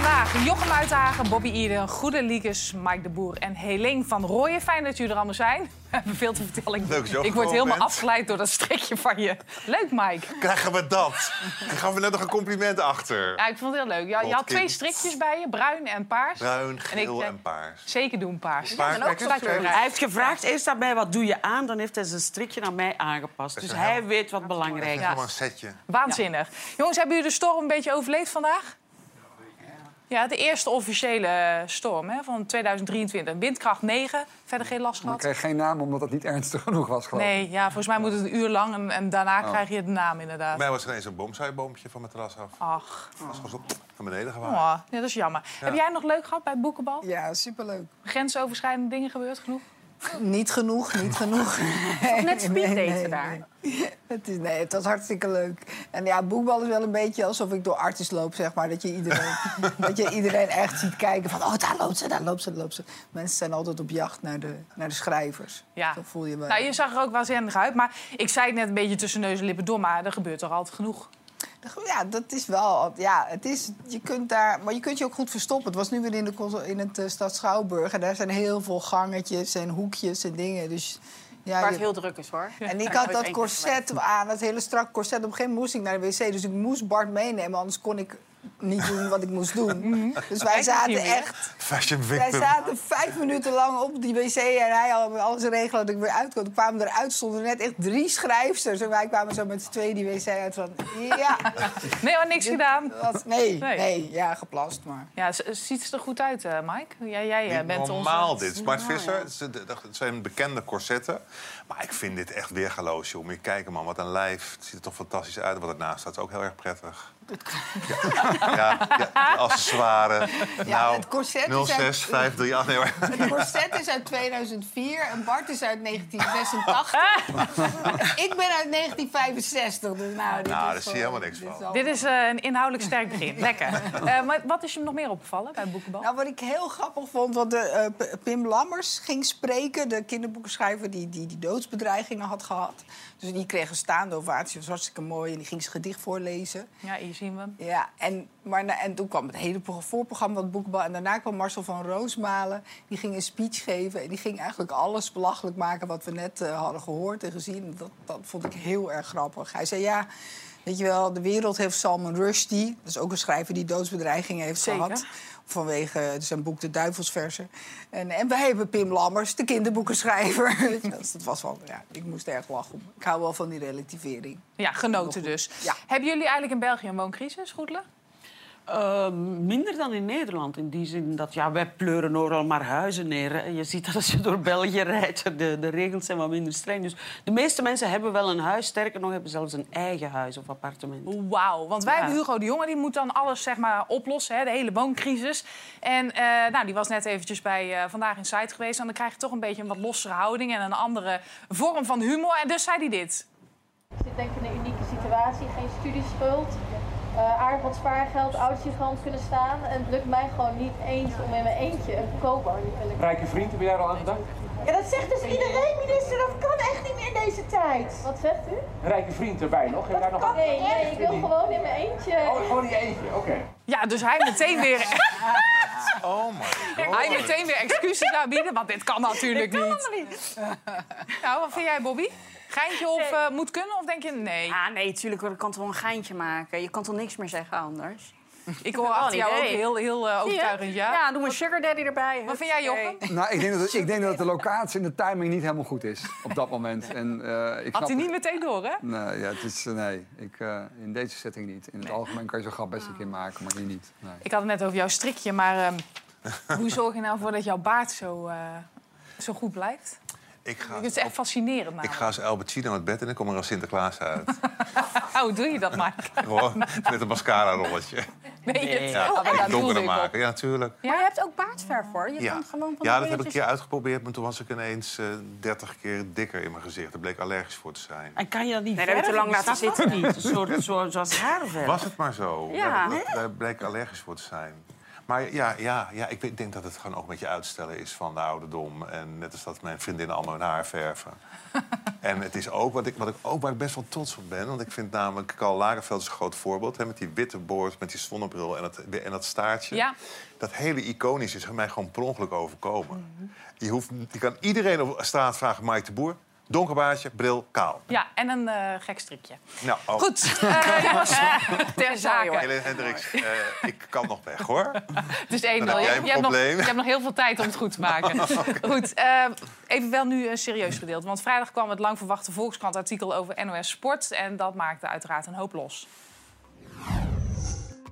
Vandaag Jochem Uithagen, Bobby Iden, Goede Liekes, Mike de Boer en Helene van Rooyen. Fijn dat jullie er allemaal zijn. We hebben veel te vertellen. Leuk dat je Ik word helemaal bent. afgeleid door dat strikje van je. Leuk, Mike. Krijgen we dat? Dan gaan we net nog een compliment achter. Ja, ik vond het heel leuk. Ja, je had twee strikjes bij je, bruin en paars. Bruin, En geel ik, eh, en paars. Zeker doen paars. Paars, ook dat. Hij heeft gevraagd eerst aan mij, wat doe je aan? Dan heeft hij zijn strikje naar mij aangepast. Dus hij weet wat belangrijk is. gewoon een setje. Waanzinnig. Jongens, hebben jullie de storm een beetje overleefd vandaag? Ja, de eerste officiële storm hè, van 2023. Windkracht 9, verder geen last Ik gehad. kreeg geen naam omdat het niet ernstig genoeg was, geloof ik. Nee, ja, volgens mij moet het een uur lang en, en daarna Oh. krijg je de naam inderdaad. Bij mij was er ineens een boomzaaiboompje van mijn terras af. Ach, Dat was gewoon zo naar beneden gewaaid. oh, ja, dat is jammer. Heb jij nog leuk gehad bij het boekenbal? Ja, superleuk. Grensoverschrijdende dingen gebeurd genoeg? Niet genoeg, niet genoeg. Net speeddaten Nee, nee, daar. nee. Het, is, nee, het was hartstikke leuk. En ja, boekbal is wel een beetje alsof ik door artis loop, zeg maar. Dat je iedereen, dat je iedereen echt ziet kijken van... oh, daar loopt ze, daar loopt ze, daar loopt ze. Mensen zijn altijd op jacht naar de, naar de schrijvers. Ja. Dat voel je wel. Nou, je zag er ook waanzinnig uit. Maar ik zei het net een beetje tussen neus en lippen door. Maar er gebeurt toch altijd genoeg. Ja, dat is wel... Ja, het is, je kunt daar, maar je kunt je ook goed verstoppen. Het was nu weer in, de, in het eh, stad Schouwburg. En daar zijn heel veel gangetjes en hoekjes en dingen. Dus, ja, Waar het heel druk is, hoor. En ik had dat corset aan, dat hele strak corset. Op een gegeven moment moest ik naar de wc, dus ik moest Bart meenemen. Anders kon ik niet doen wat ik moest doen. Dus wij zaten echt... Fashion Wij zaten vijf minuten lang op die wc en hij had alles regelen dat ik weer uitkwam. Toen kwamen eruit, stonden net echt drie schrijfsters. En wij kwamen zo met z'n tweeën die wc uit van... Ja, Nee hoor, niks gedaan. wat, nee, Nee. nee, ja, geplast, maar... Ja, z- ziet ze er goed uit, eh, Mike? Jij, jij eh, Niet bent normaal onze... dit. Smart Visser, het is- het zijn bekende corsetten. Maar ik vind dit echt weergaloos, joh. Moet je kijken, man. Wat een lijf. Het ziet er toch fantastisch uit. Wat ernaast staat is ook heel erg prettig. Ja, ja, accessoires. Ja, nou, het corset is 06, 538. Nee. Het corset is uit 2004 en Bart is uit 1986. ik ben uit 1965. Dus nou, dit Nou, is daar zie je helemaal niks dit is van. al- Dit is eh, een inhoudelijk sterk begin. Lekker. Eh, maar wat is je nog meer opgevallen bij boekenbal? Nou, wat ik heel grappig vond, want de, eh, Pim Lammers ging spreken, de kinderboekenschrijver die, die die doodsbedreigingen had gehad. Dus die kreeg een staande ovatie, dat was hartstikke mooi. En die ging zijn gedicht voorlezen. Ja, hier zien we. Ja, en, maar, en toen kwam het hele pro- voorprogramma van boekbal. En daarna kwam Marcel van Roosmalen. Die ging een speech geven. En die ging eigenlijk alles belachelijk maken wat we net eh, hadden gehoord en gezien. Dat, dat vond ik heel erg grappig. Hij zei ja. Weet je wel, de wereld heeft Salman Rushdie. Dat is ook een schrijver die doodsbedreigingen heeft Zeker. gehad. Vanwege zijn boek De Duivelsversen. En, en wij hebben Pim Lammers, de kinderboekenschrijver. Dus dat was wel, ja, ik moest erg lachen. Ik hou wel van die relativering. Ja, genoten dus. Ja. Hebben jullie eigenlijk in België een wooncrisis, Goedele? Eh, minder dan in Nederland. In die zin dat ja, wij pleuren overal maar huizen neer. hè. Je ziet dat als je door België rijdt, de, de regels zijn wat minder streng. Dus de meeste mensen hebben wel een huis. Sterker nog, hebben zelfs een eigen huis of appartement. Wauw, want wij Ja. hebben Hugo de Jonge, die moet dan alles zeg maar, oplossen, hè, de hele wooncrisis. En eh, nou, die was net eventjes bij eh, Vandaag in Site geweest. En dan krijg je toch een beetje een wat lossere houding en een andere vorm van humor. En dus zei hij dit. Ik zit denk ik in een unieke situatie, geen studieschuld, eh aardig wat die gewoon kunnen staan. En het lukt mij gewoon niet eens om in mijn eentje een koopwoning te Rijke vriend, heb je daar al aan gedacht? Ja, dat zegt dus iedereen, minister. Dat kan echt niet meer in deze tijd. Wat zegt u? Rijke vriend erbij nog? Heb daar nog Nee, nee, ik wil gewoon in mijn eentje. Oh, gewoon in je eentje, oké. Ja, dus hij meteen weer, Oh my god. hij meteen weer excuses aanbieden, want dit kan natuurlijk niet. Nou, wat vind jij, Bobby? Geintje of eh, moet kunnen? Of denk je nee? Ja, nee, tuurlijk, je kan toch wel een geintje maken. Je kan toch niks meer zeggen anders? Ik hoor achter jou ook heel, heel eh, overtuigend ja. Ja, doe een sugar daddy erbij. Wat vind jij, Jochem? Nou, ik denk, dat, ik denk dat de locatie en de timing niet helemaal goed is op dat moment. En, eh, ik Had hij niet meteen door, hè? Nee, ja, het is, nee ik, eh, in deze setting niet. In het algemeen kan je zo'n grap best een keer maken, maar hier niet. Nee. Ik had het net over jouw strikje, maar ehm, hoe zorg je nou voor dat jouw baard zo, eh, zo goed blijft? Ik ga, Het is echt fascinerend ik ga als Albertino het bed en ik kom er als Sinterklaas uit. Oh, hoe doe je dat, Mike? Gewoon met een mascara-rolletje. Weet je het? Ja, Oh, maar daar doelde donkerder maken. Ja, natuurlijk. Maar je hebt ook baardverf voor. Je Ja, kan gewoon van ja dat heb ik een keer uitgeprobeerd, maar toen was ik ineens eh 30 keer dikker in mijn gezicht. Daar bleek ik allergisch voor te zijn. En kan je dat niet Nee, dat heb je te lang laten dat niet? Soort, zo, zoals haarverf. Was het maar zo. Ja. dat- dat- Daar bleek ik allergisch voor te zijn. Maar ja, ja, ja ik denk dat het gewoon ook een beetje uitstellen is van de ouderdom. En net als dat mijn vriendinnen allemaal hun haar verven. En het is ook wat ik, wat ik ook waar ik best wel trots op ben. Want ik vind namelijk Karl Lagerfeld is een groot voorbeeld. Hè, met die witte boord, met die zonnebril en dat, en dat staartje. Ja. Dat hele iconisch is mij gewoon per ongeluk overkomen. je, hoeft, je kan iedereen op straat vragen, Mike de Boer. Donker baardje, bril, kaal. Ja, en een eh, gek strikje. Nou, oh. Goed, eh, ter zake. Helene Hendricks, eh, ik kan nog weg, hoor. Het is 1-0. Dan heb jij Je, een je hebt nog, probleem. je hebt nog heel veel tijd om het goed te maken. Goed, eh, even wel nu een serieus gedeelte. Want vrijdag kwam het lang verwachte Volkskrant-artikel over NOS Sport. En dat maakte uiteraard een hoop los.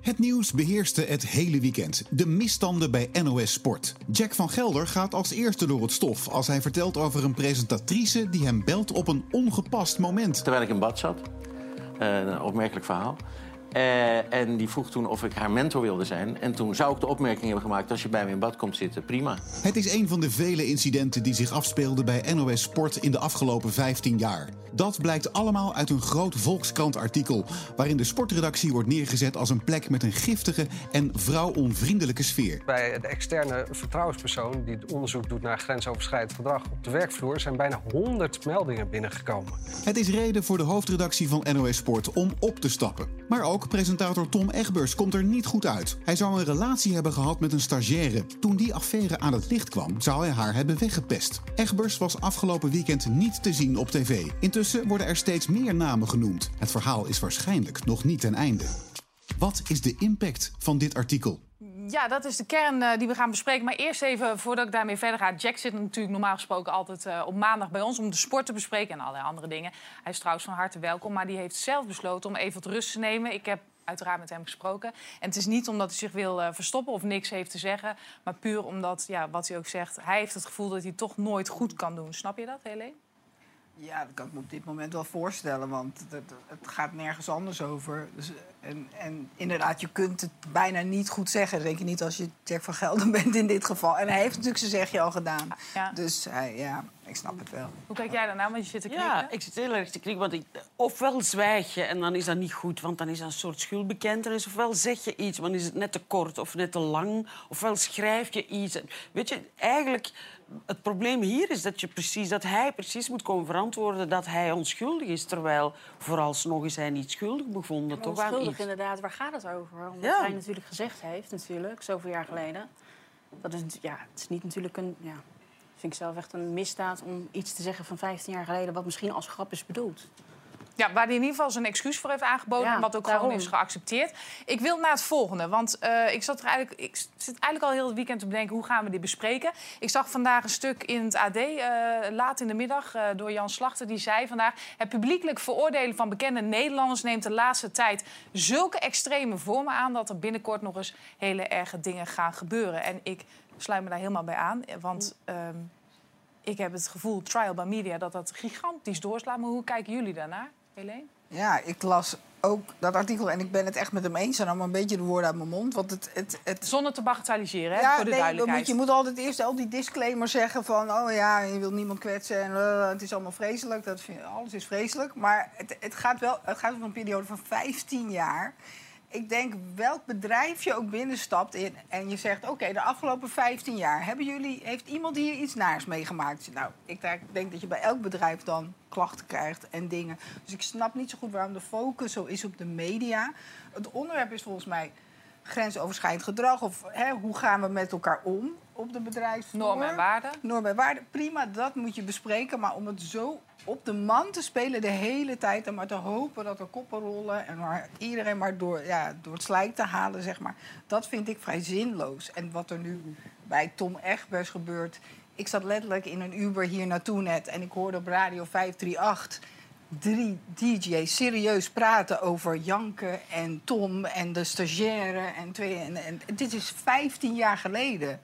Het nieuws beheerste het hele weekend. De misstanden bij NOS Sport. Jack van Gelder gaat als eerste door het stof als hij vertelt over een presentatrice die hem belt op een ongepast moment. Terwijl ik in bad zat. Eh, een opmerkelijk verhaal. Eh, en die vroeg toen of ik haar mentor wilde zijn. En toen zou ik de opmerking hebben gemaakt... als je bij me in bad komt zitten, prima. Het is een van de vele incidenten die zich afspeelden bij NOS Sport in de afgelopen 15 jaar. Dat blijkt allemaal uit een groot Volkskrant-artikel... waarin de sportredactie wordt neergezet als een plek met een giftige en vrouwonvriendelijke sfeer. Bij de externe vertrouwenspersoon die het onderzoek doet naar grensoverschrijdend gedrag op de werkvloer zijn bijna 100 meldingen binnengekomen. Het is reden voor de hoofdredactie van NOS Sport om op te stappen. Maar ook presentator Tom Egbers komt er niet goed uit. Hij zou een relatie hebben gehad met een stagiaire. Toen die affaire aan het licht kwam, zou hij haar hebben weggepest. Egbers was afgelopen weekend niet te zien op tv. Intussen worden er steeds meer namen genoemd. Het verhaal is waarschijnlijk nog niet ten einde. Wat is de impact van dit artikel? Ja, dat is de kern eh, die we gaan bespreken. Maar eerst even, voordat ik daarmee verder ga. Jack zit natuurlijk normaal gesproken altijd eh, op maandag bij ons... om de sport te bespreken en allerlei andere dingen. Hij is trouwens van harte welkom, maar die heeft zelf besloten... om even wat rust te nemen. Ik heb uiteraard met hem gesproken. En het is niet omdat hij zich wil eh, verstoppen of niks heeft te zeggen... maar puur omdat, ja, wat hij ook zegt... hij heeft het gevoel dat hij toch nooit goed kan doen. Snap je dat, Helene? Ja, dat kan ik me op dit moment wel voorstellen, want het, het gaat nergens anders over. Dus, en, en inderdaad, je kunt het bijna niet goed zeggen. Denk je niet als je Jack van Gelder bent in dit geval. En hij heeft natuurlijk zijn zegje al gedaan. Ja. Dus hij, ja, ik snap het wel. Hoe kijk jij daarna? Want je zit te knikken. Ja, ik zit heel erg te krieken. Want ik, ofwel zwijg je en dan is dat niet goed, want dan is dat een soort schuldbekentenis. Ofwel zeg je iets, maar dan is het net te kort of net te lang. Ofwel schrijf je iets. Weet je, eigenlijk, het probleem hier is dat, je precies, dat hij precies moet komen verantwoorden dat hij onschuldig is. Terwijl vooralsnog is hij niet schuldig bevonden. toch inderdaad, waar gaat het over? Omdat Ja. hij natuurlijk gezegd heeft, natuurlijk, zoveel jaar geleden. Dat is, ja, het is niet natuurlijk een... Ja, vind ik zelf echt een misdaad om iets te zeggen van 15 jaar geleden... wat misschien als grap is bedoeld. Ja, waar hij in ieder geval zijn excuus voor heeft aangeboden... Ja, en wat ook daarom. gewoon is geaccepteerd. Ik wil naar het volgende, want eh, ik, zat er eigenlijk, ik zit eigenlijk al heel het weekend te bedenken... hoe gaan we dit bespreken. Ik zag vandaag een stuk in het AD, eh, laat in de middag, eh, door Jan Slachter. Die zei vandaag... het publiekelijk veroordelen van bekende Nederlanders... neemt de laatste tijd zulke extreme vormen aan... dat er binnenkort nog eens hele erge dingen gaan gebeuren. En ik sluit me daar helemaal bij aan, want... ehm, ik heb het gevoel, trial by media, dat dat gigantisch doorslaat. Maar hoe kijken jullie daarnaar, Helene? Ja, ik las ook dat artikel en ik ben het echt met hem eens. En allemaal een beetje de woorden uit mijn mond. Want het, het, het, Zonder te bagatelliseren, hè, ja, voor de nee, dan duidelijkheid. moet, je moet altijd eerst al die disclaimer zeggen van... oh ja, je wil niemand kwetsen en eh, het is allemaal vreselijk. Dat vind, alles is vreselijk. Maar het, het gaat wel het gaat om een periode van 15 jaar. Ik denk, welk bedrijf je ook binnenstapt in... en je zegt, oké, de afgelopen 15 jaar... Hebben jullie, heeft iemand hier iets naars meegemaakt? Nou, ik denk- dat je bij elk bedrijf dan klachten krijgt en dingen. Dus ik snap niet zo goed waarom de focus zo is op de media. Het onderwerp is volgens mij grensoverschrijdend gedrag... of hè, hoe gaan we met elkaar om op de bedrijfsvloer. Normen en waarden. Normen en waarden, prima, dat moet je bespreken. Maar om het zo op de man te spelen de hele tijd... en maar te hopen dat er koppen rollen... en maar iedereen maar door, ja, door het slijk te halen, zeg maar... dat vind ik vrij zinloos. En wat er nu bij Tom Egbers gebeurt... ik zat letterlijk in een Uber hier naartoe net... en ik hoorde op Radio 538 drie DJ's serieus praten over Janke en Tom en de stagiaire. En twee, en, en, dit is 15 jaar geleden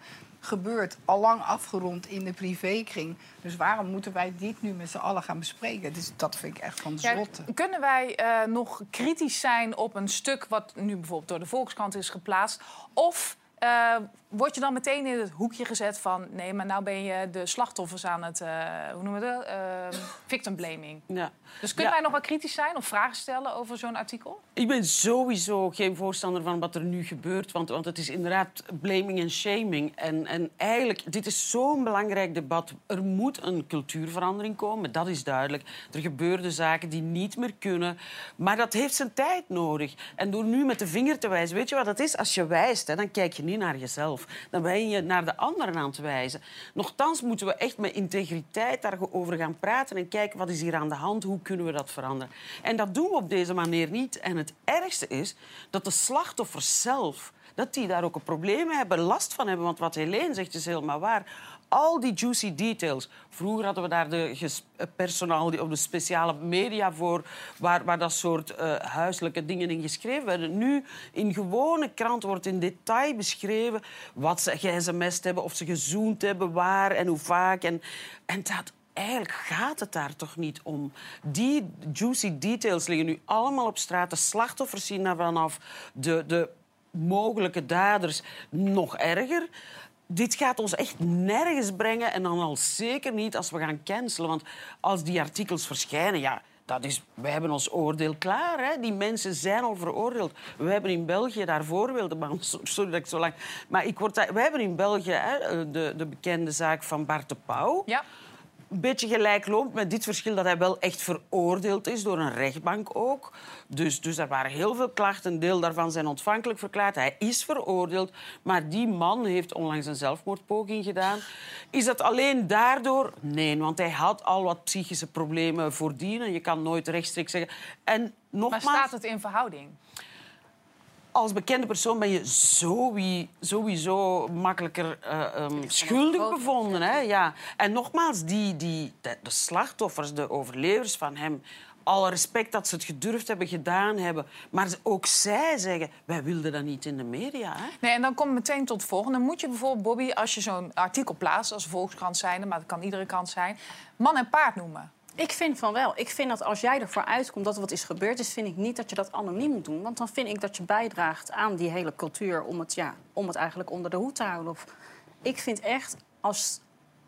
gebeurd, allang afgerond in de privékring. Dus waarom moeten wij dit nu met z'n allen gaan bespreken? Dus dat vind ik echt van Ja, zotte. kunnen wij eh, nog kritisch zijn op een stuk wat nu bijvoorbeeld door de Volkskrant is geplaatst? Of eh, word je dan meteen in het hoekje gezet van... nee, maar nou ben je de slachtoffers aan het... eh, hoe noemen we dat? Eh, victim blaming. Ja. Dus kunnen Ja. wij nog wel kritisch zijn of vragen stellen over zo'n artikel? Ik ben sowieso geen voorstander van wat er nu gebeurt. Want, want het is inderdaad blaming en shaming. En, en eigenlijk, dit is zo'n belangrijk debat. Er moet een cultuurverandering komen, dat is duidelijk. Er gebeuren zaken die niet meer kunnen. Maar dat heeft zijn tijd nodig. En door nu met de vinger te wijzen... Weet je wat het is? Als je wijst, hè, dan kijk je niet naar jezelf. Dan ben je naar de anderen aan het wijzen. Nochtans moeten we echt met integriteit daarover gaan praten... en kijken wat is hier aan de hand, hoe kunnen we dat veranderen. En dat doen we op deze manier niet. En het ergste is dat de slachtoffers zelf... dat die daar ook een probleem hebben, last van hebben. Want wat Helene zegt is helemaal waar. Al die juicy details. Vroeger hadden we daar de eh, personaal op de speciale media voor... waar, waar dat soort eh, huiselijke dingen in geschreven werden. Nu, in gewone krant wordt in detail beschreven... wat ze ge-sms'd hebben, of ze gezoend hebben, waar en hoe vaak. En, en dat, eigenlijk gaat het daar toch niet om. Die juicy details liggen nu allemaal op straat. De slachtoffers zien daar vanaf. De, de mogelijke daders nog erger. Dit gaat ons echt nergens brengen. En dan al zeker niet als we gaan cancelen. Want als die artikels verschijnen, ja... Dat is, wij hebben ons oordeel klaar. Hè? Die mensen zijn al veroordeeld. We hebben in België daar voorbeelden. Sorry dat ik zo lang... Maar ik word we hebben in België hè, de, de bekende zaak van Bart de Pauw. Ja. Een beetje gelijk loopt met dit verschil dat hij wel echt veroordeeld is door een rechtbank ook. Dus, dus er waren heel veel klachten. Een deel daarvan zijn ontvankelijk verklaard. Hij is veroordeeld. Maar die man heeft onlangs een zelfmoordpoging gedaan. Is dat alleen daardoor? Nee, want hij had al wat psychische problemen voordien. En je kan nooit rechtstreeks zeggen. En Maar nogmaals, staat het in verhouding? Als bekende persoon ben je sowie- sowieso makkelijker eh, ehm, schuldig bevonden. Hè? Ja. En nogmaals, die, die, de, de slachtoffers, de overlevers van hem... Alle respect dat ze het gedurfd hebben, gedaan hebben. Maar ook zij zeggen, wij wilden dat niet in de media. Hè? Nee, en dan kom ik meteen tot het volgende. Dan moet je bijvoorbeeld, Bobby, als je zo'n artikel plaatst... als Volkskrant zijnde, maar dat kan iedere krant zijn... man en paard noemen. Ik vind van wel. Ik vind dat als jij ervoor uitkomt dat er wat is gebeurd is, vind ik niet dat je dat anoniem moet doen. Want dan vind ik dat je bijdraagt aan die hele cultuur om het, ja, om het eigenlijk onder de hoed te houden. Of, ik vind echt, als,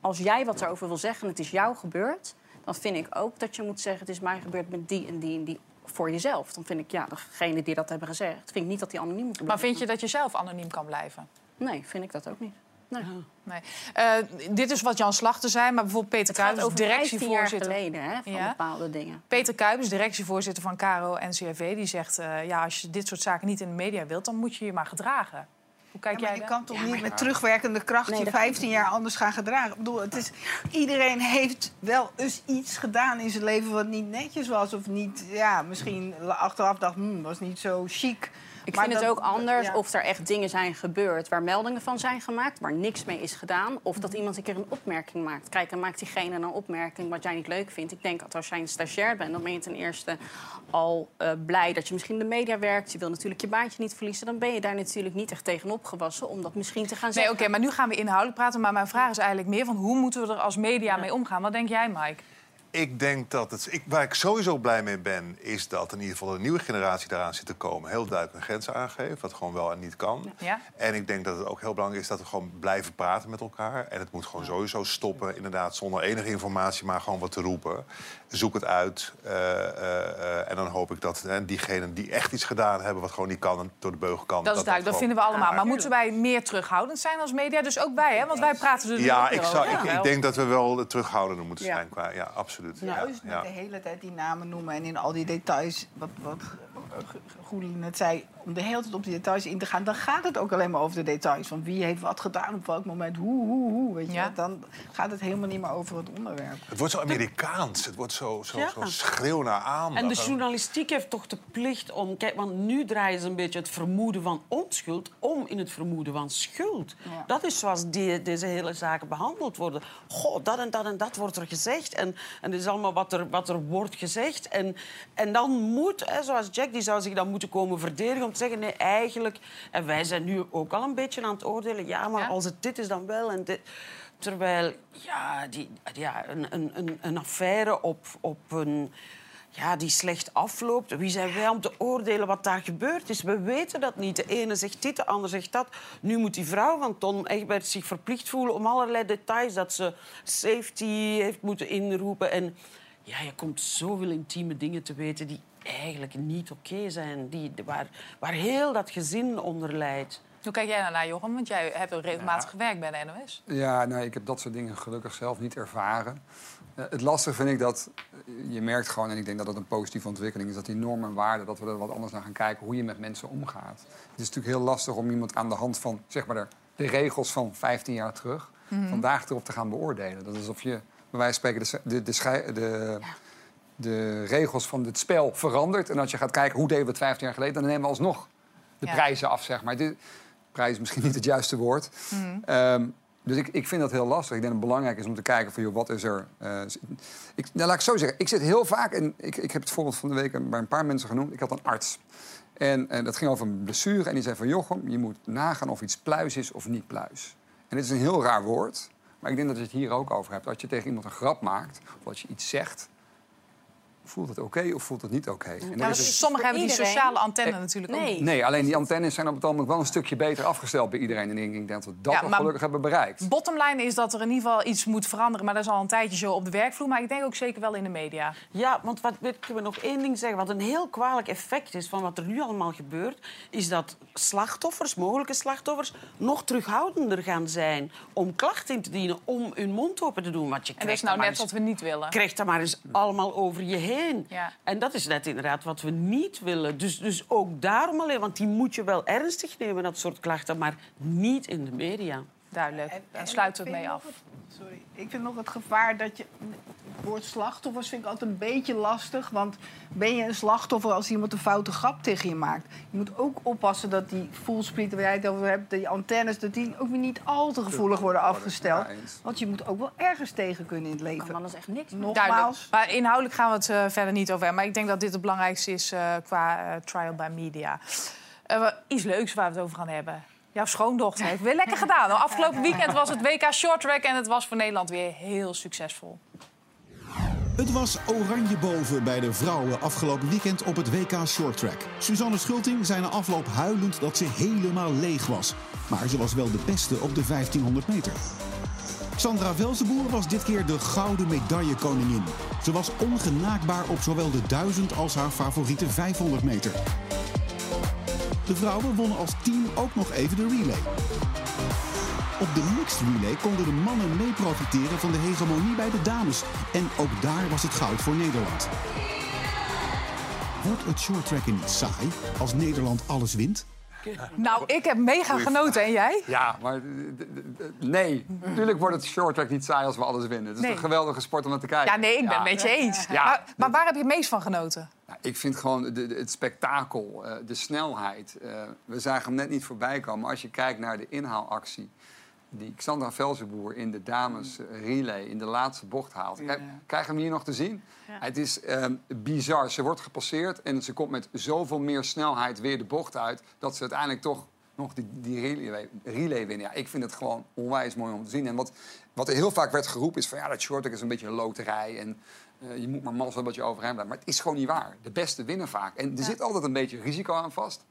als jij wat erover wil zeggen en het is jou gebeurd, dan vind ik ook dat je moet zeggen: het is mij gebeurd met die en die en die voor jezelf. Dan vind ik, ja, degene die dat hebben gezegd, vind ik niet dat die anoniem moet Maar vind je dat je zelf anoniem kan blijven? Nee, vind ik dat ook niet. Nee. Nee. Eh, dit is wat Jan Slachter zei, maar bijvoorbeeld Peter Kuipers, over 15 jaar directievoorzitter. geleden hè, van Ja. bepaalde dingen. Peter Kuipers, directievoorzitter van KRO NCRV, die zegt: eh, ja, als je dit soort zaken niet in de media wilt, dan moet je je maar gedragen. Hoe kijk Ja, maar jij je daar? kan toch niet met terugwerkende kracht Nee, je dat 15 jaar anders gaan gedragen? Ik bedoel, het is, iedereen heeft wel eens iets gedaan in zijn leven wat niet netjes was. Of niet, ja, misschien achteraf dacht, hm, was niet zo chic. Ik Maar vind het ook anders ja. of er echt dingen zijn gebeurd waar meldingen van zijn gemaakt, waar niks mee is gedaan. Of dat iemand een keer een opmerking maakt. Kijk, en maakt diegene een opmerking wat jij niet leuk vindt. Ik denk dat als jij een stagiair bent, dan ben je ten eerste al eh, blij dat je misschien in de media werkt. Je wil natuurlijk je baantje niet verliezen. Dan ben je daar natuurlijk niet echt tegen opgewassen om dat misschien te gaan Nee, zeggen. oké, maar nu gaan we inhoudelijk praten. Maar mijn vraag is eigenlijk meer van hoe moeten we er als media mee omgaan? Wat denk jij, Mike? Ik denk dat het. Ik, waar ik sowieso blij mee ben, is dat in ieder geval een nieuwe generatie daaraan zit te komen. Heel duidelijk een grens aangeeft, wat gewoon wel en niet kan. Ja? En ik denk dat het ook heel belangrijk is dat we gewoon blijven praten met elkaar. En het moet gewoon sowieso stoppen, inderdaad, zonder enige informatie, maar gewoon wat te roepen. Zoek het uit. eh, eh, eh, en dan hoop ik dat eh, diegenen die echt iets gedaan hebben, wat gewoon niet kan en door de beugel kan. Dat is duidelijk, dat vinden we allemaal. Maar moeten wij meer terughoudend zijn als media? Dus ook wij, hè? Want wij praten er nu Ja, ik, zou, over. ik, ik denk dat we wel terughoudender moeten Ja. zijn. Qua, ja, absoluut. Ja, Juist met ja. de hele tijd die namen noemen en in al die details, wat, wat Goelie net zei, om de hele tijd op die details in te gaan, dan gaat het ook alleen maar over de details. Van wie heeft wat gedaan, op welk moment, hoe, hoe, hoe. Weet je? Dan gaat het helemaal niet meer over het onderwerp. Het wordt zo Amerikaans. Het wordt zo, zo, zo schreeuw naar aandacht. En de journalistiek heeft toch de plicht om... Kijk, want nu draaien ze een beetje het vermoeden van onschuld... om in het vermoeden van schuld. Dat is zoals deze hele zaken behandeld worden. Goh, dat en dat en dat wordt er gezegd. En, en is allemaal wat er, wat er wordt gezegd. En, en dan moet, hè, zoals Jack, die zou zich dan moeten komen verdedigen... om te zeggen, nee, eigenlijk... En wij zijn nu ook al een beetje aan het oordelen. Ja, maar Ja. als het dit is, dan wel. En dit. Terwijl, ja, die, ja een, een, een, een affaire op, op een ja, die slecht afloopt. Wie zijn wij om te oordelen wat daar gebeurd is? We weten dat niet. De ene zegt dit, de ander zegt dat. Nu moet die vrouw van Ton Egbert zich verplicht voelen om allerlei details... dat ze safety heeft moeten inroepen. En ja, je komt zoveel intieme dingen te weten die eigenlijk niet oké zijn. Die, waar, waar heel dat gezin onder lijdt. Hoe kijk jij daarnaar, Jochem? Want jij hebt ook regelmatig gewerkt bij de NOS. Ja, nou, ik heb dat soort dingen gelukkig zelf niet ervaren. Eh, het lastige vind ik dat eh, je merkt gewoon, en ik denk dat dat een positieve ontwikkeling is, dat die normen en waarden, dat we er wat anders naar gaan kijken hoe je met mensen omgaat. Het is natuurlijk heel lastig om iemand aan de hand van zeg maar, de, de regels van 15 jaar terug Mhm. vandaag erop te gaan beoordelen. Dat is alsof je bij wijze van spreken de, de, de, de, de regels van het spel verandert. En als je gaat kijken hoe deden we het 15 jaar geleden, dan nemen we alsnog de Ja. prijzen af, zeg maar. De, prijs is misschien niet het juiste woord. Ehm, dus ik, ik vind dat heel lastig. Ik denk dat het belangrijk is om te kijken van, joh, wat is er... eh, ik, nou, laat ik zo zeggen. Ik zit heel vaak... En ik, ik heb het voorbeeld van de week bij een paar mensen genoemd. Ik had een arts. En, en dat ging over een blessure. En die zei van, Jochem, je moet nagaan of iets pluis is of niet pluis. En dit is een heel raar woord. Maar ik denk dat je het hier ook over hebt. Als je tegen iemand een grap maakt, of als je iets zegt... voelt het oké of voelt het niet oké? En er Ja, is een- sommigen hebben die sociale antenne Eh, natuurlijk ook nee. niet. Nee, alleen die antennes zijn op het ogenblik wel een stukje beter afgesteld bij iedereen. En ik denk dat we dat Ja, nog gelukkig hebben bereikt. Bottomline is dat er in ieder geval iets moet veranderen. Maar dat is al een tijdje zo op de werkvloer. Maar ik denk ook zeker wel in de media. Ja, want wat ik wil nog één ding zeggen. Wat een heel kwalijk effect is van wat er nu allemaal gebeurt, is dat slachtoffers, mogelijke slachtoffers, nog terughoudender gaan zijn om klachten in te dienen, om hun mond open te doen. Want je En dat krijgt is nou net wat we niet willen. krijgt dat maar eens allemaal over je heen. Ja. En dat is net inderdaad wat we niet willen. Dus, dus ook daarom alleen, want die moet je wel ernstig nemen, dat soort klachten, maar niet in de media. Duidelijk. En- sluiten we het mee af. het- sorry. Ik vind nog het gevaar dat je... Het woord slachtoffers vind ik altijd een beetje lastig. Want ben je een slachtoffer als iemand een foute grap tegen je maakt? Je moet ook oppassen dat die voelsprieten waar jij het over hebt... die antennes, dat die ook weer niet al te gevoelig worden afgesteld. Want je moet ook wel ergens tegen kunnen in het kan leven. alles echt niks. Duidelijk. Nogmaals, Maar inhoudelijk gaan we het eh, verder niet over hebben. Maar ik denk dat dit het belangrijkste is eh, qua eh, trial by media. Iets leuks waar we het over gaan hebben. Jouw schoondochter heeft weer lekker gedaan. hoor. Afgelopen weekend was het WK Shorttrack en het was voor Nederland weer heel succesvol. Het was oranje boven bij de vrouwen afgelopen weekend op het WK Shorttrack. Suzanne Schulting zei na afloop huilend dat ze helemaal leeg was. Maar ze was wel de beste op de 1500 meter. Sandra Velzenboer was dit keer de gouden medaillekoningin. Ze was ongenaakbaar op zowel de 1000 als haar favoriete 500 meter. De vrouwen wonnen als team ook nog even de relay. Op de mixed relay konden de mannen mee profiteren van de hegemonie bij de dames. En ook daar was het goud voor Nederland. Wordt het shorttracken niet saai als Nederland alles wint? Nou, ik heb mega genoten. En jij? Ja, maar d- nee. Natuurlijk wordt het shorttrack niet saai als we alles winnen. Het is Nee. een geweldige sport om naar te kijken. Ja, nee, ik ben het met je eens. Ja. Maar, maar waar heb je het meest van genoten? Ja, ik vind gewoon de, de- het spektakel, eh, de snelheid. eh, we zagen hem net niet voorbij komen. Maar als je kijkt naar de inhaalactie... die Xandra Velzenboer in de dames eh, relay in de laatste bocht haalt. Krijg, krijg je hem hier nog te zien? Het is ehm, bizar. Ze wordt gepasseerd en ze komt met zoveel meer snelheid weer de bocht uit... dat ze uiteindelijk toch nog die, die relay, relay winnen. Ja, ik vind het gewoon onwijs mooi om te zien. En wat, wat er heel vaak werd geroepen is van... ja, dat shorttrack is een beetje een loterij... En, eh, je moet maar mazzel dat je overheen blijft. Maar het is gewoon niet waar. De beste winnen vaak. En er zit altijd een beetje risico aan vast.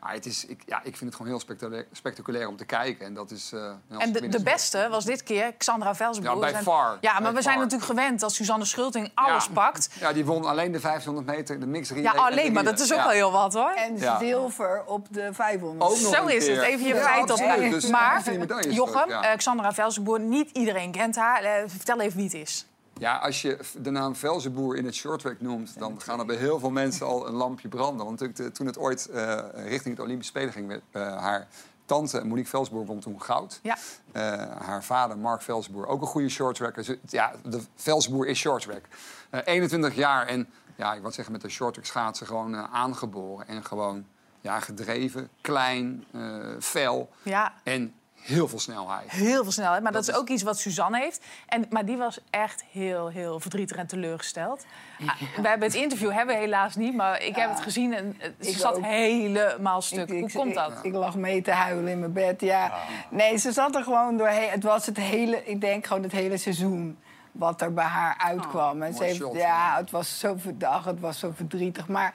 Maar het is, ik, ja, ik vind het gewoon heel spectaculair, spectaculair om te kijken. En, dat is, eh, En het de, de beste was dit keer Xandra Velzenboer. Ja, bij We zijn- far. Ja, maar Bij we zijn natuurlijk gewend dat Suzanne Schulting alles Ja. pakt. Ja, die won alleen de 500 meter, de mixed relay. Ja, alleen, maar dat is ook Ja. wel heel wat, hoor. en Ja. zilver op de 500. Ook nog Zo een is het. Even je feit op. Dus maar, Jochem, eh, Xandra Velzenboer, niet iedereen kent haar. Eh, vertel even wie het is. Ja, als je de naam Velzenboer in het shorttrack noemt... dan gaan er bij heel veel mensen al een lampje branden. Want natuurlijk, toen het ooit eh, richting het Olympische Spelen ging... werd, eh, haar tante Monique Velzenboer won toen goud. Ja. Eh, haar vader Mark Velzenboer, ook een goede shorttracker. Ze- Ja, de Velzenboer is shorttrack. Eh 21 jaar en ja, ik wil zeggen met de shorttrack schaatsen gewoon aangeboren. En gewoon ja, gedreven, klein, fel Ja, en heel veel snelheid. heel veel snelheid. Maar dat, Dat is ook iets wat Suzanne heeft. En, maar die was echt heel, heel verdrietig en teleurgesteld. Ah, we hebben het interview hebben we helaas niet, maar ik heb het gezien en eh, ze Ik zat ook. helemaal stuk. Ik- ik- Hoe komt dat? Ik, ik lag mee te huilen in mijn bed, ja. Nee, ze zat er gewoon doorheen. Het was het hele, ik denk gewoon het hele seizoen. wat er bij haar uitkwam. en ze mooi heeft, shot, ja, het was zo verdacht, het was zo verdrietig. Maar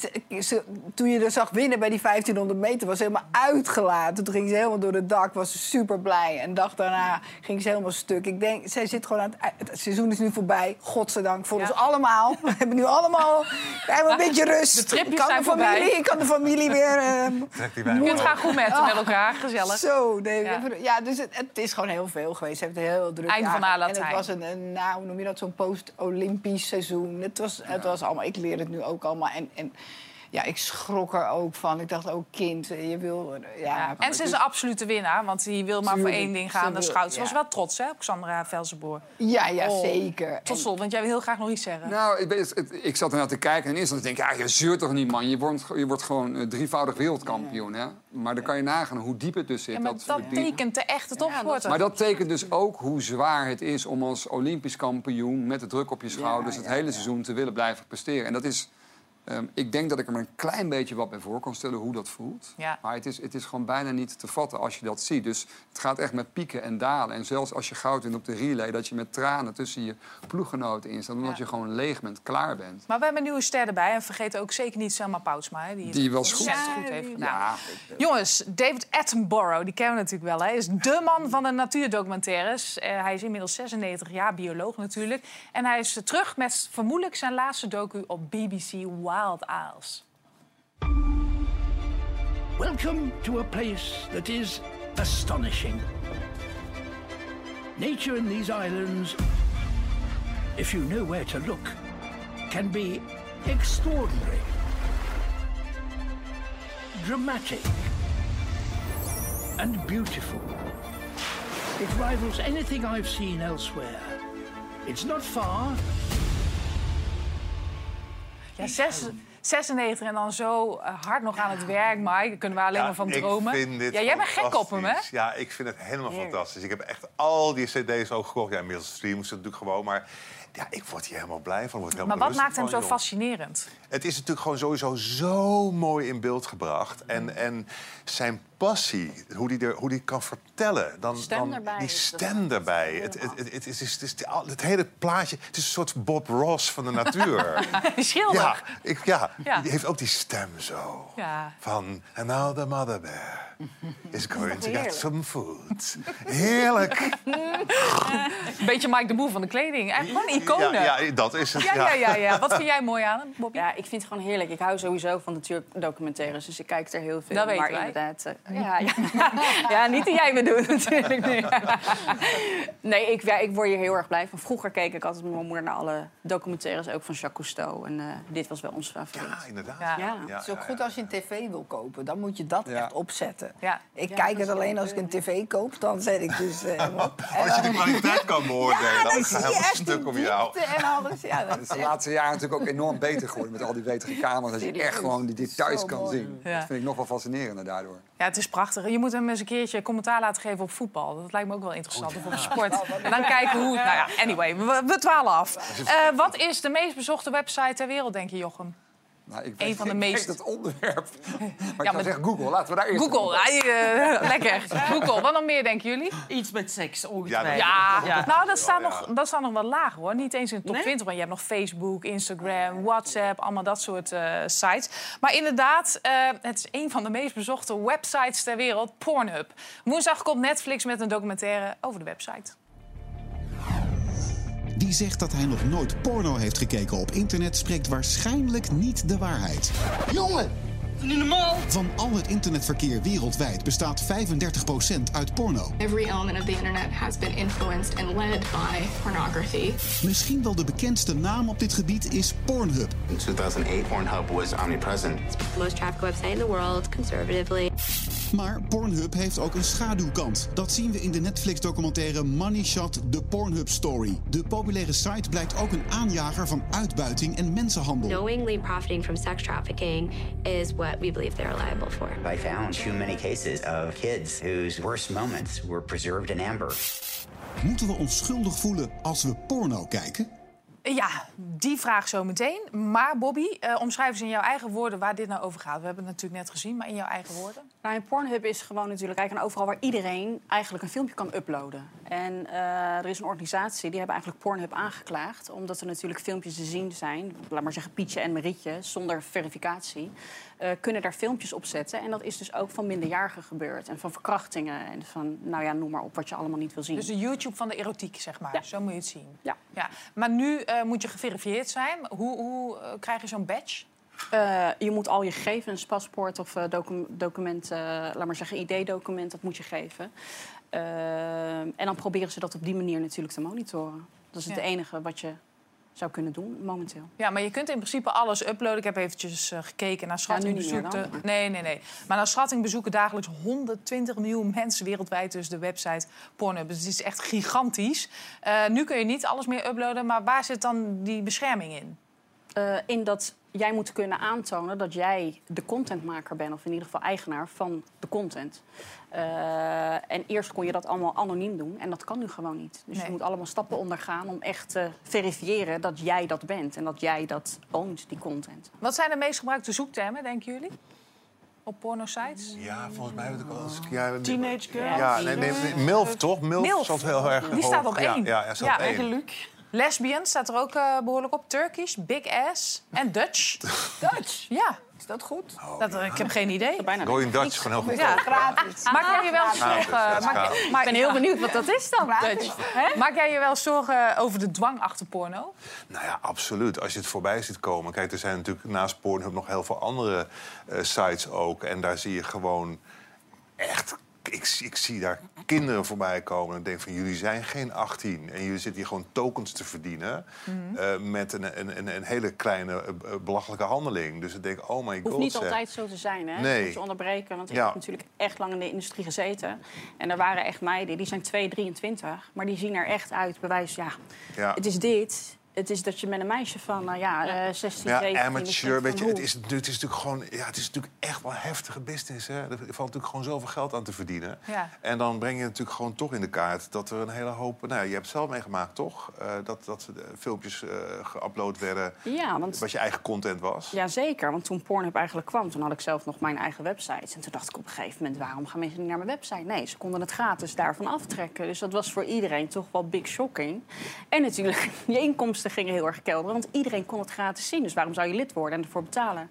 ze- ze- toen je er zag winnen bij die 1500 meter, was ze helemaal uitgelaten. Toen ging ze helemaal door het dak, was ze super blij. En de dag daarna ging ze helemaal stuk. Ik denk, zij zit gewoon aan het, het seizoen is nu voorbij. Godzijdank voor Ja. ons allemaal. We hebben nu allemaal we een beetje rust. De tripjes ik kan zijn de familie, voorbij. ik kan de familie weer. eh, kunt maar gaan goed met, met elkaar, gezellig. Zo, nee, Ja. ja. dus het, het is gewoon heel veel geweest. Ze heeft het heel druk. Einde van haar En het was een, een nou, hoe noem je dat, zo'n post-Olympisch seizoen. Het was, het was allemaal, ik leer het nu ook allemaal. En, en ja, ik schrok er ook van. Ik dacht ook, kind, je wil... Ja, Ja. En ze is dus- een absolute winnaar, want die wil maar voor één ding gaan, de schout. Ze was wel trots, hè, op Xandra Velzenboer. Ja, ja, Oh. zeker. Tot slot, want jij wil heel graag nog iets zeggen. Nou, ik, ik zat ernaar te kijken en eerst denk ik, ja, je zeurt toch niet, man. Je wordt, je wordt gewoon eh, drievoudig wereldkampioen, hè. Maar dan kan je nagaan hoe diep het dus zit. Ja, maar dat tekent de echte topsporter. Maar dat tekent dus ook hoe zwaar het is om als Olympisch kampioen... met de druk op je schouders het hele seizoen te willen blijven presteren. En dat is... ehm, ik denk dat ik er me een klein beetje wat bij voor kan stellen hoe dat voelt. Ja. Maar het is, het is gewoon bijna niet te vatten als je dat ziet. Dus het gaat echt met pieken en dalen. En zelfs als je goud wint op de relay... dat je met tranen tussen je ploeggenoten in staat... omdat Ja. je gewoon leeg bent, klaar bent. Maar we hebben een nieuwe ster erbij. En vergeet ook zeker niet Selma Poutsma. Hè, die, Die was goed. goed heeft gedaan. Jongens, David Attenborough, die kennen we natuurlijk wel. Hij is dé man van de natuurdocumentaires. Eh, hij is inmiddels 96 jaar, bioloog natuurlijk. En hij is terug met vermoedelijk zijn laatste docu op BBC Wild Isles. Welcome to a place that is astonishing. Nature in these islands, if you know where to look, can be extraordinary, dramatic, and beautiful. It rivals anything I've seen elsewhere. It's not far, Ja, zes, 96 en dan zo eh, hard nog aan het werk, Mike. Daar kunnen we alleen maar van dromen. Ik vind dit ja, jij bent gek op hem, hè? Ja, ik vind het helemaal fantastisch. Ik heb echt al die cd's ook gekocht. Ja, inmiddels streamen ze natuurlijk gewoon. Maar ja, ik word hier helemaal blij van. Word Maar wat maakt hem zo fascinerend? Het is natuurlijk gewoon sowieso zo mooi in beeld gebracht. En, en zijn passie, hoe die, er, hoe die kan vertellen. Dan, Stem dan, erbij Die is stem erbij. Het, het, het, het, is, het, is, het hele plaatje, het is een soort Bob Ross van de natuur. Die schilder. ja, ik, ja, Ja. die heeft ook die stem zo. Ja. Van, and now the mother bear is going to get some food. Heerlijk. Een beetje Mike de Boer van de kleding. Echt gewoon een icoon. Ja, ja, dat is het. Ja, ja, ja, ja. Wat vind jij mooi aan hem, Bobby? Ja, ik vind het gewoon heerlijk. Ik hou sowieso van natuurdocumentaires, dus ik kijk er heel veel. Dat weten maar wij. inderdaad, eh, ja, ja. ja, niet die jij me doet natuurlijk. Nee, nee ik, ja, ik word hier heel erg blij van. Vroeger keek ik altijd met mijn moeder naar alle documentaires, ook van Jacques Cousteau. En eh, dit was wel onze favoriet. Ja, inderdaad. Ja. Ja. Het is ook goed als je een tv wil kopen. Dan moet je dat Ja. echt opzetten. Ja. Ik Ja, kijk dat het alleen als ik een tv koop. Dan zet ik dus eh, op. En Als je de kwaliteit kan beoordelen, Ja, dan dan is het echt stuk om jou. diepte en alles. Ja, dat Het is de laatste jaren natuurlijk ook enorm beter geworden met al die betere camera's. Dat je echt gewoon die details kan mooi. zien. Ja. Dat vind ik nog wel fascinerender daardoor. Ja, het is prachtig. Je moet hem eens een keertje commentaar laten geven op voetbal. Dat lijkt me ook wel interessant. Of op sport. En dan kijken hoe. Nou ja, anyway, we, we dwalen af. Eh, wat is de meest bezochte website ter wereld, denk je, Jochem? Nou, ik weet, van de ik meest- het onderwerp. Maar ik maar- zou zeggen Google. Laten we daar eerst Google. Ja, eh, lekker. Google. Wat nog meer, denken jullie? Iets met seks, Ja, ongetwijfeld. Ja, nou, dat staat, Ja, nog, ja. dat staat nog wel lager hoor. Niet eens in de top Nee? 20, want je hebt nog Facebook, Instagram, WhatsApp, allemaal dat soort eh, sites. Maar inderdaad, eh, het is een van de meest bezochte websites ter wereld, Pornhub. Woensdag komt Netflix met een documentaire over de website. Die zegt dat hij nog nooit porno heeft gekeken op internet, spreekt waarschijnlijk niet de waarheid. Jongen, niet normaal. Van al het internetverkeer wereldwijd bestaat 35% uit porno. Every element of the internet has been influenced and led by pornography. Misschien wel de bekendste naam op dit gebied is Pornhub. In 2008, Pornhub was omnipresent. The most trafficked website in the world, conservatively. Maar Pornhub heeft ook een schaduwkant. Dat zien we in de Netflix-documentaire Money Shot: The Pornhub Story. De populaire site blijkt ook een aanjager van uitbuiting en mensenhandel. Knowingly profiting from sex trafficking is what we believe they're liable for. I found too many cases of kids whose worst moments were preserved in amber. Moeten we ons schuldig voelen als we porno kijken? Ja, die vraag zo meteen. Maar Bobby, eh, omschrijf eens in jouw eigen woorden waar dit nou over gaat. We hebben het natuurlijk net gezien, maar in jouw eigen woorden. Nou, en Pornhub is gewoon natuurlijk eigenlijk overal waar iedereen eigenlijk een filmpje kan uploaden. En eh, er is een organisatie die hebben eigenlijk Pornhub aangeklaagd. Omdat er natuurlijk filmpjes te zien zijn, laat maar zeggen Pietje en Marietje, zonder verificatie. Eh, kunnen daar filmpjes op zetten. En dat is dus ook van minderjarigen gebeurd. En van verkrachtingen. En van, nou ja, noem maar op wat je allemaal niet wil zien. Dus de YouTube van de erotiek, zeg maar. Zo moet je het zien. Ja. ja. Maar nu eh, moet je geverifieerd zijn. Hoe, hoe eh, krijg je zo'n badge? Je moet al je gegevens, paspoort of docu- document, laat maar zeggen, ID-document, dat moet je geven. En dan proberen ze dat op die manier natuurlijk te monitoren. Dat is het Ja. enige wat je zou kunnen doen momenteel. Ja, maar je kunt in principe alles uploaden. Ik heb eventjes eh, gekeken naar schatting. nu niet meer bezoekte- dan, Nee, nee, nee. Maar naar schatting bezoeken dagelijks 120 miljoen mensen wereldwijd... dus de website Pornhub. Dus het is echt gigantisch. Eh, nu kun je niet alles meer uploaden, maar waar zit dan die bescherming in? Eh, in dat jij moet kunnen aantonen dat jij de contentmaker bent, of in ieder geval eigenaar van de content. Eh, en eerst kon je dat allemaal anoniem doen en dat kan nu gewoon niet. Dus Nee. je moet allemaal stappen ondergaan om echt te verifiëren dat jij dat bent en dat jij dat oont, die content. Wat zijn de meest gebruikte zoektermen, denken jullie? Op porno-sites? Ja, volgens mij heb ik al eens... Ja, Teenage girl? Ja, nee, nee, nee, MILF toch? MILF, MILF. stond heel erg Die hoog. staat op Ja, één. Ja, ja, staat op één. Lesbian staat er ook eh, behoorlijk op. Turkish, Big Ass en Dutch. Dutch? Ja. Is dat goed? Dat, ik heb geen idee. Going Dutch, gewoon heel goed. Ja, gratis. Maak jij je wel zorgen? ja, maak- gratis. maak- Ik ben heel benieuwd wat dat is dan. Dutch. Maak jij je wel zorgen over de dwang achter porno? Nou ja, absoluut. Als je het voorbij ziet komen. Kijk, er zijn natuurlijk naast Pornhub nog heel veel andere eh, sites ook. En daar zie je gewoon echt... Ik, zie- ik zie daar kinderen voorbij komen en denk van jullie zijn geen 18. En jullie zitten hier gewoon tokens te verdienen Mhm. eh, met een, een, een, een hele kleine eh, eh, belachelijke handeling. Dus ik denk, oh my god. hoeft niet zeg. altijd zo te zijn, hè? Nee. Moet je onderbreken, want ik Ja. heb natuurlijk echt lang in de industrie gezeten. En er waren echt meiden, die zijn 2, 23, maar die zien er echt uit. Bewijs, ja, Ja. het is dit. Het is dat je met een meisje van, nou ja, eh 16, Ja, 17... dus amateur, weet je, het is, het is natuurlijk gewoon, ja, het is natuurlijk echt wel heftige business. Hè? Er valt natuurlijk gewoon zoveel geld aan te verdienen. Ja. En dan breng je natuurlijk gewoon toch in de kaart dat er een hele hoop, nou, ja, je hebt het zelf meegemaakt toch, Eh, dat dat eh, filmpjes eh geüpload werden, Ja, want wat je eigen content was. Jazeker, want toen Pornhub eigenlijk kwam, toen had ik zelf nog mijn eigen website. En toen dacht ik op een gegeven moment, waarom gaan mensen niet naar mijn website? Nee, ze konden het gratis daarvan aftrekken. Dus dat was voor iedereen toch wel big shocking. En natuurlijk, je inkomsten gingen heel erg kelderen, want iedereen kon het gratis zien. Dus waarom zou je lid worden en ervoor betalen?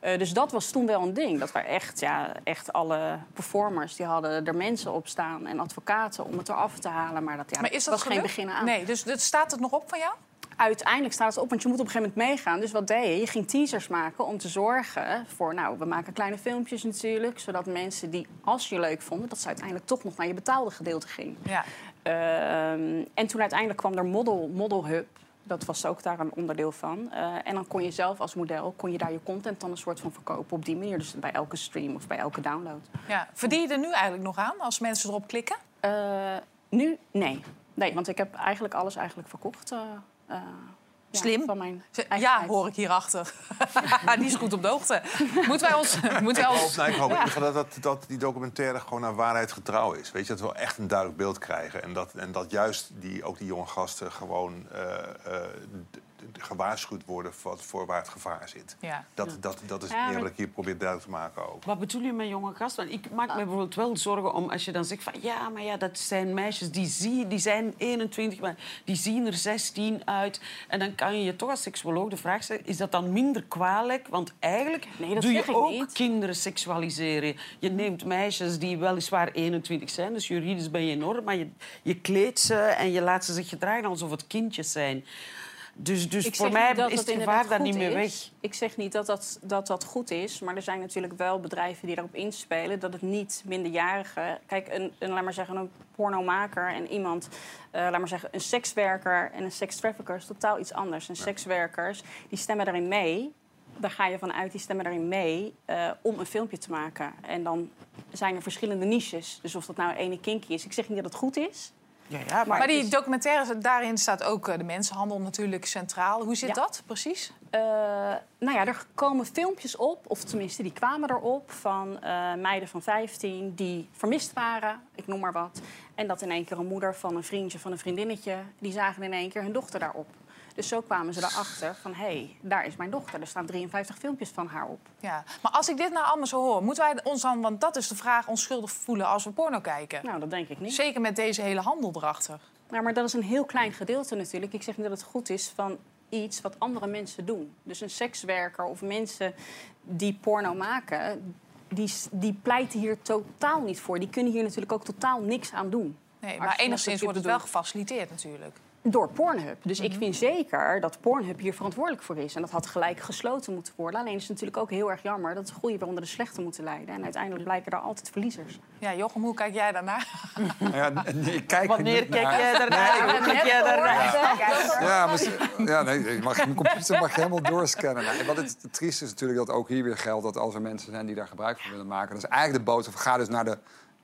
Eh, dus dat was toen wel een ding. Dat waren echt, ja, echt alle performers die hadden er mensen op staan en advocaten om het eraf te halen. Maar dat, ja, maar is dat was geen begin aan. Nee, dus staat het nog op van jou? Uiteindelijk staat het op, want je moet op een gegeven moment meegaan. Dus wat deed je? Je ging teasers maken om te zorgen voor... Nou, we maken kleine filmpjes natuurlijk. Zodat mensen die, als je leuk vonden... dat ze uiteindelijk toch nog naar je betaalde gedeelte ging. Ja. Ehm, en toen uiteindelijk kwam er Model, Model Hub. Dat was ook daar een onderdeel van. Eh, en dan kon je zelf als model kon je daar je content dan een soort van verkopen op die manier. Dus bij elke stream of bij elke download. Ja. Verdien je er nu eigenlijk nog aan als mensen erop klikken? Eh, nu? Nee. Nee, want ik heb eigenlijk alles eigenlijk verkocht. eh, eh, ja, Slim. Van mijn Ja, hoor ik hierachter. Die is goed op de hoogte. Moeten wij ons... Moeten wij Ik hoop, ons... nou, ik hoop Ja. dat, dat, dat die documentaire gewoon naar waarheid getrouw is. Weet je, dat we wel echt een duidelijk beeld krijgen. En dat, en dat juist die, ook die jonge gasten gewoon eh, eh, gewaarschuwd worden voor, voor waar het gevaar zit. Ja. Dat, dat, dat is meer maar- wat ik hier probeer duidelijk te maken ook. Wat bedoel je met jonge gasten? Want ik maak me bijvoorbeeld wel zorgen om als je dan zegt van ja, maar ja, dat zijn meisjes die, zie, die zijn 21, maar die zien er 16 uit. En dan kan je je toch als seksuoloog de vraag stellen: is dat dan minder kwalijk? Want eigenlijk Nee, dat doe je ook niet. kinderen seksualiseren. Je neemt meisjes die weliswaar 21 zijn, dus juridisch ben je enorm, maar je, je kleedt ze en je laat ze zich gedragen alsof het kindjes zijn. Dus, dus Ik voor mij dat is het gevaar daar niet meer weg. is. Ik zeg niet dat dat, dat dat goed is, maar er zijn natuurlijk wel bedrijven die daarop inspelen dat het niet minderjarigen. Kijk, een, een, laat maar zeggen, een pornomaker en iemand, eh, laat maar zeggen, een sekswerker en een sekstrafficker is totaal iets anders. En sekswerkers die stemmen daarin mee. Daar ga je vanuit, die stemmen daarin mee eh, om een filmpje te maken. En dan zijn er verschillende niches. Dus of dat nou ene kinky is, ik zeg niet dat het goed is. Ja, ja, Maar, die is- documentaire, daarin staat ook eh, de mensenhandel natuurlijk centraal. Hoe zit Ja. dat precies? Eh, nou ja, er komen filmpjes op, of tenminste die kwamen erop, van eh, meiden van 15 die vermist waren, ik noem maar wat. En dat in één keer een moeder van een vriendje, van een vriendinnetje, die zagen in één keer hun dochter daarop. Dus zo kwamen ze erachter van... hé, hey, daar is mijn dochter. Er staan 53 filmpjes van haar op. Ja, maar als ik dit nou allemaal zo hoor, moeten wij ons dan, want dat is de vraag, onschuldig voelen als we porno kijken? Nou, dat denk ik niet. Zeker met deze hele handel erachter. Nou, maar dat is een heel klein gedeelte natuurlijk. Ik zeg niet dat het goed is van iets wat andere mensen doen. Dus een sekswerker of mensen die porno maken... die, die pleiten hier totaal niet voor. Die kunnen hier natuurlijk ook totaal niks aan doen. Nee, maar enigszins wordt het wel gefaciliteerd natuurlijk. Door Pornhub. Dus Mhm. ik vind zeker dat Pornhub hier verantwoordelijk voor is. En dat had gelijk gesloten moeten worden. Alleen is het natuurlijk ook heel erg jammer dat de goede weer onder de slechte moeten leiden. En uiteindelijk blijken er altijd verliezers. Ja, Jochem, hoe kijk jij daarnaar? Ja, nee, ik kijk er Wanneer kijk jij daarnaar? Nee, Hoe kijk jij daarnaar? Ja, maar, ze- ja nee, mag, mijn computer mag je helemaal doorscannen. Nee, wat het, het trieste is natuurlijk dat ook hier weer geldt... dat als er mensen zijn die daar gebruik van willen maken... dat is eigenlijk de boodschap, ga dus naar de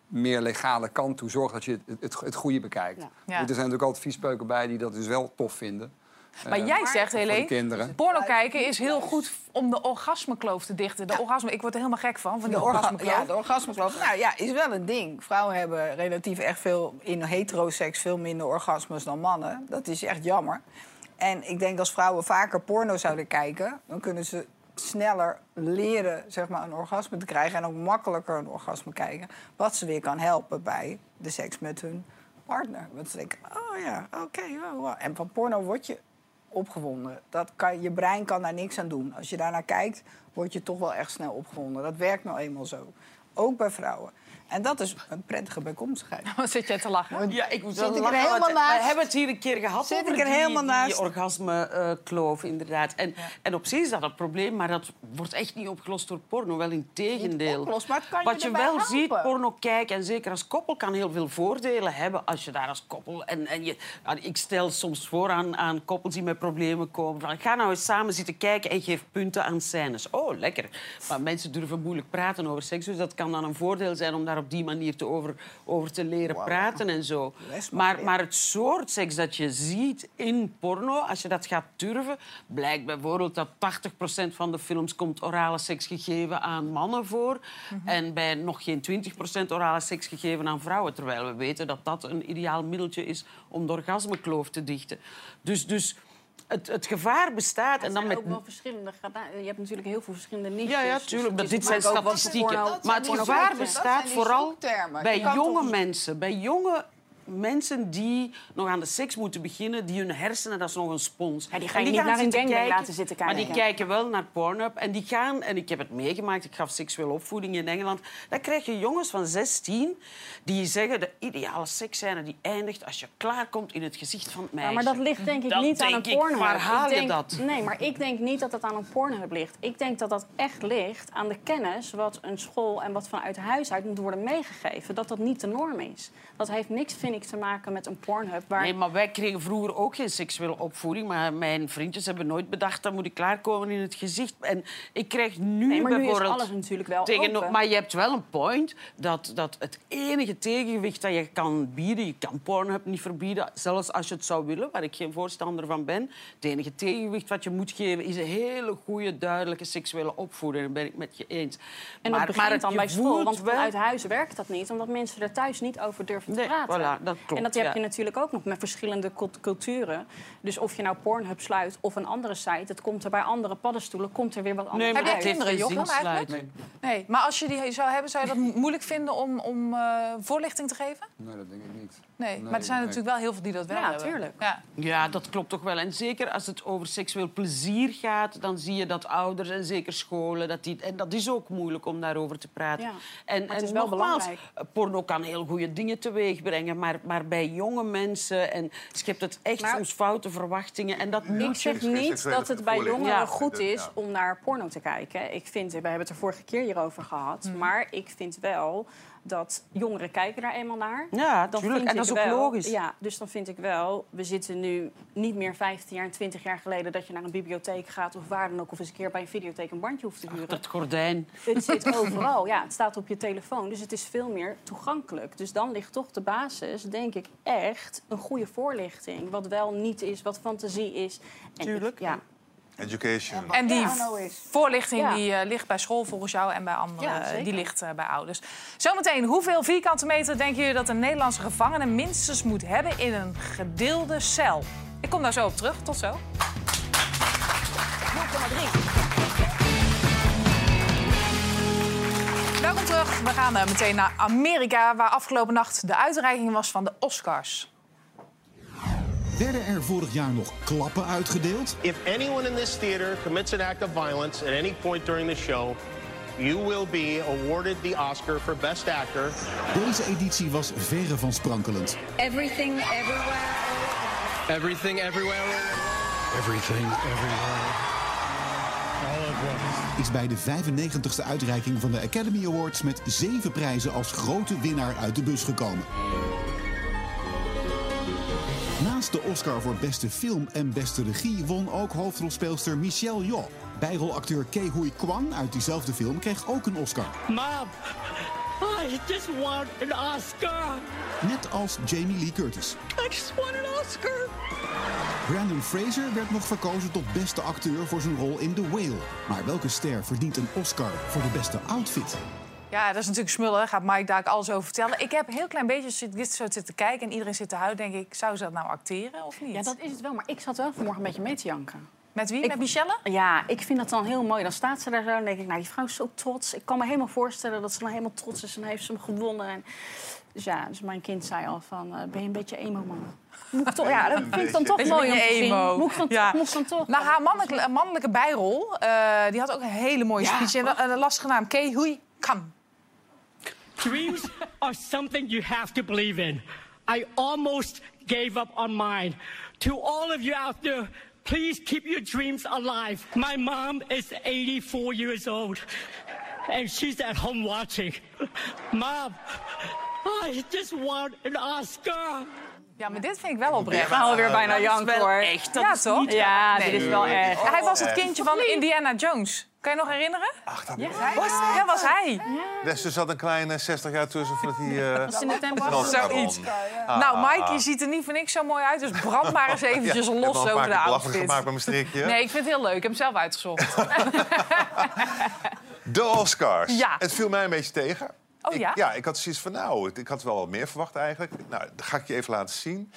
meer legale kant toe. Zorg dat je het, het, het goede bekijkt. Ja. Er zijn natuurlijk altijd viespeuken bij die dat dus wel tof vinden. Maar Eh, jij zegt, voor de Helene, kinderen. porno kijken is heel goed om de orgasmekloof te dichten. De orgasme, ik word er helemaal gek van, van die De orga- orgasmekloof. ja, de orgasmekloof. Nou ja, is wel een ding. Vrouwen hebben relatief echt veel in heteroseks veel minder orgasmes dan mannen. Dat is echt jammer. En ik denk als vrouwen vaker porno zouden kijken, dan kunnen ze sneller leren zeg maar, een orgasme te krijgen en ook makkelijker een orgasme krijgen. Wat ze weer kan helpen bij de seks met hun partner. Want ze denken, oh ja, oké. wow. En van porno word je opgewonden. Dat kan, je brein kan daar niks aan doen. Als je daarnaar kijkt, word je toch wel echt snel opgewonden. Dat werkt nou eenmaal zo. Ook bij vrouwen. En dat is een prettige bijkomstigheid. Wat zit jij te lachen? Ja, ik moet Zit wel ik er lachen, helemaal want naast? We hebben het hier een keer gehad Zit over ik er die, helemaal die naast? orgasme-kloof, inderdaad. En, en op zich is dat een probleem, maar dat wordt echt niet opgelost door porno. Wel in tegendeel. opgelost, maar het kan je Wat je wel helpen. ziet, porno kijken, en zeker als koppel, kan heel veel voordelen hebben als je daar als koppel... En, en je, ja, ik stel soms voor aan, aan koppels die met problemen komen... Van, ga nou eens samen zitten kijken en geef punten aan scènes. Oh, lekker. Maar mensen durven moeilijk praten over seks, dus dat kan dan een voordeel zijn om daar op die manier te over, over te leren praten en zo. Maar, maar het soort seks dat je ziet in porno, als je dat gaat durven, blijkt bijvoorbeeld dat 80% van de films komt orale seks gegeven aan mannen voor en bij nog geen 20% orale seks gegeven aan vrouwen. Terwijl we weten dat dat een ideaal middeltje is om de orgasmekloof te dichten. Dus, dus het, het gevaar bestaat. En dan met ook wel verschillende Je hebt natuurlijk heel veel verschillende niches. ja, ja, Dus tuurlijk. is- dit zijn statistieken. Maar het gevaar bestaat vooral bij jonge mensen. Bij jonge mensen die nog aan de seks moeten beginnen, die hun hersenen, dat is nog een spons. Ja, die ga En je niet gaan naar een gangbang kijken, laten zitten Maar die kijken. kijken wel naar Pornhub. En die gaan, en ik heb het meegemaakt, ik gaf seksuele opvoeding in Engeland. Dan krijg je jongens van 16 die zeggen de ideale seksscène die eindigt als je klaarkomt in het gezicht van het meisje. Ja, maar dat ligt denk ik niet aan een ik, Pornhub. Waar haal je dat? Nee, maar ik denk niet dat dat aan een Pornhub ligt. Ik denk dat dat echt ligt aan de kennis wat een school en wat vanuit huis uit moet worden meegegeven. Dat dat niet de norm is. Dat heeft niks, vind te maken met een Pornhub. Waar... Nee, maar wij kregen vroeger ook geen seksuele opvoeding. Maar mijn vriendjes hebben nooit bedacht... dat moet ik klaarkomen in het gezicht. En ik krijg nu Nee, maar nu is bijvoorbeeld... alles natuurlijk wel tegen, open. Maar je hebt wel een point dat, dat het enige tegengewicht dat je kan bieden... je kan Pornhub niet verbieden, zelfs als je het zou willen... waar ik geen voorstander van ben. Het enige tegengewicht wat je moet geven... is een hele goede, duidelijke seksuele opvoeding. Daar ben ik met je eens. En dat maar, begint maar dan bij school, want vanuit huis werkt dat niet... omdat mensen er thuis niet over durven te Nee, praten. voilà, dat klopt, en dat heb ja. je natuurlijk ook nog met verschillende cult- culturen. Dus of je nou Pornhub sluit of een andere site... het komt er bij andere paddenstoelen komt er weer wat anders Heb jij kinderen, Jochem, eigenlijk? Nee. nee. Maar als je die zou hebben, zou je dat mo- moeilijk vinden om, om eh, voorlichting te geven? Nee, dat denk ik niet. Nee, maar er zijn nee. natuurlijk wel heel veel die dat wel Ja, hebben. tuurlijk. Ja. Ja, dat klopt toch wel. En zeker als het over seksueel plezier gaat, dan zie je dat ouders en zeker scholen... Dat die, en dat is ook moeilijk om daarover te praten. Ja, En, maar het en is wel nogmaals, belangrijk. porno kan heel goede dingen teweeg brengen, maar, maar bij jonge mensen... En je hebt het echt Maar- soms foute verwachtingen en dat Ik moet je... zeg niet dat het bij jongeren Ja. goed is om naar porno te kijken. Ik vind, we hebben het er vorige keer hierover gehad. Mhm. Maar ik vind wel dat jongeren kijken daar eenmaal naar. Ja, tuurlijk. vind En dat ik is ook wel- logisch. Ja, dus dan vind ik wel... We zitten nu niet meer 15 jaar en 20 jaar geleden... dat je naar een bibliotheek gaat of waar dan ook... of eens een keer bij een videotheek een bandje hoeft te huren. Het gordijn. Het zit overal, ja. Het staat op je telefoon, dus het is veel meer toegankelijk. Dus dan ligt toch de basis, denk ik, echt een goede voorlichting. Wat wel niet is, wat fantasie is. En Tuurlijk. ja. Education. En die voorlichting Ja. die, eh, ligt bij school volgens jou en bij anderen. Ja, eh, die ligt eh, bij ouders. Zometeen, hoeveel vierkante meter denken jullie dat een Nederlandse gevangene minstens moet hebben in een gedeelde cel? Ik kom daar zo op terug. Tot zo. Welkom terug. We gaan eh, meteen naar Amerika, waar afgelopen nacht de uitreiking was van de Oscars. Werden er vorig jaar nog klappen uitgedeeld? If anyone in this theater commits an act of violence at any point during the show, you will be awarded the Oscar for Best Actor. Deze editie was verre van sprankelend. Everything, everywhere. Everything, everywhere. Everything, everywhere. All at once. Is bij de 95ste uitreiking van de Academy Awards met zeven prijzen als grote winnaar uit de bus gekomen. Naast de Oscar voor beste film en beste regie won ook hoofdrolspeelster Michelle Yeoh. Bijrolacteur Ke Huy Kwan uit diezelfde film kreeg ook een Oscar. Mom, I just want an Oscar. Net als Jamie Lee Curtis. I just want an Oscar. Brandon Fraser werd nog verkozen tot beste acteur voor zijn rol in The Whale. Maar welke ster verdient een Oscar voor de beste outfit? Ja, dat is natuurlijk smullen. Gaat Mike daar ook alles over vertellen. Ik heb een heel klein beetje, dit zo zit te kijken en iedereen zit te huilen, denk ik, zou ze dat nou acteren of niet? Ja, dat is het wel. Maar ik zat wel vanmorgen een beetje mee te janken. Met wie? Ik- Met Michelle? Ja, ik vind dat dan heel mooi. Dan staat ze daar zo en denk ik, nou, die vrouw is zo trots. Ik kan me helemaal voorstellen dat ze dan helemaal trots is en heeft ze hem gewonnen. En... Dus ja, dus mijn kind zei al van, eh, ben je een beetje emo, mama? Moet ik toch, ja, dat vind ik dan toch mooi om te zien. emo. Moet dan, Ja. dan toch... Nou, haar mannelijke, mannelijke bijrol, eh, die had ook een hele mooie Ja, speech. En een, een lastige naam, Kei Hui Kan. Dreams are something you have to believe in. I almost gave up on mine. To all of you out there, please keep your dreams alive. My mom is 84 years old, and she's at home watching. Mom, I just want an Oscar. Ja, maar dit vind ik wel oprecht. Ik ga alweer bijna janken, hoor. Echt, dat ja, is toch? niet- Ja, dit is wel echt. Hij was het Echt. kindje van Indiana Jones. Kan je nog herinneren? Ach, dat Ja, was, ja, was hij. Dus er zat een kleine 60 jaar tussen voordat hij... eh, Als ze in de was. Oscar Zoiets. Ah, nou, ah, Mike, ah. je ziet er niet voor niks zo mooi uit. Dus brand maar eens eventjes Ja, ik los over de outfit. gemaakt met mijn strikje. Nee, ik vind het heel leuk. Ik heb hem zelf uitgezocht. De Oscars. Ja. Het viel mij een beetje tegen. Oh Ik- ja? ja, ik had zoiets van, nou, ik had wel wat meer verwacht eigenlijk. Nou, dat ga ik je even laten zien.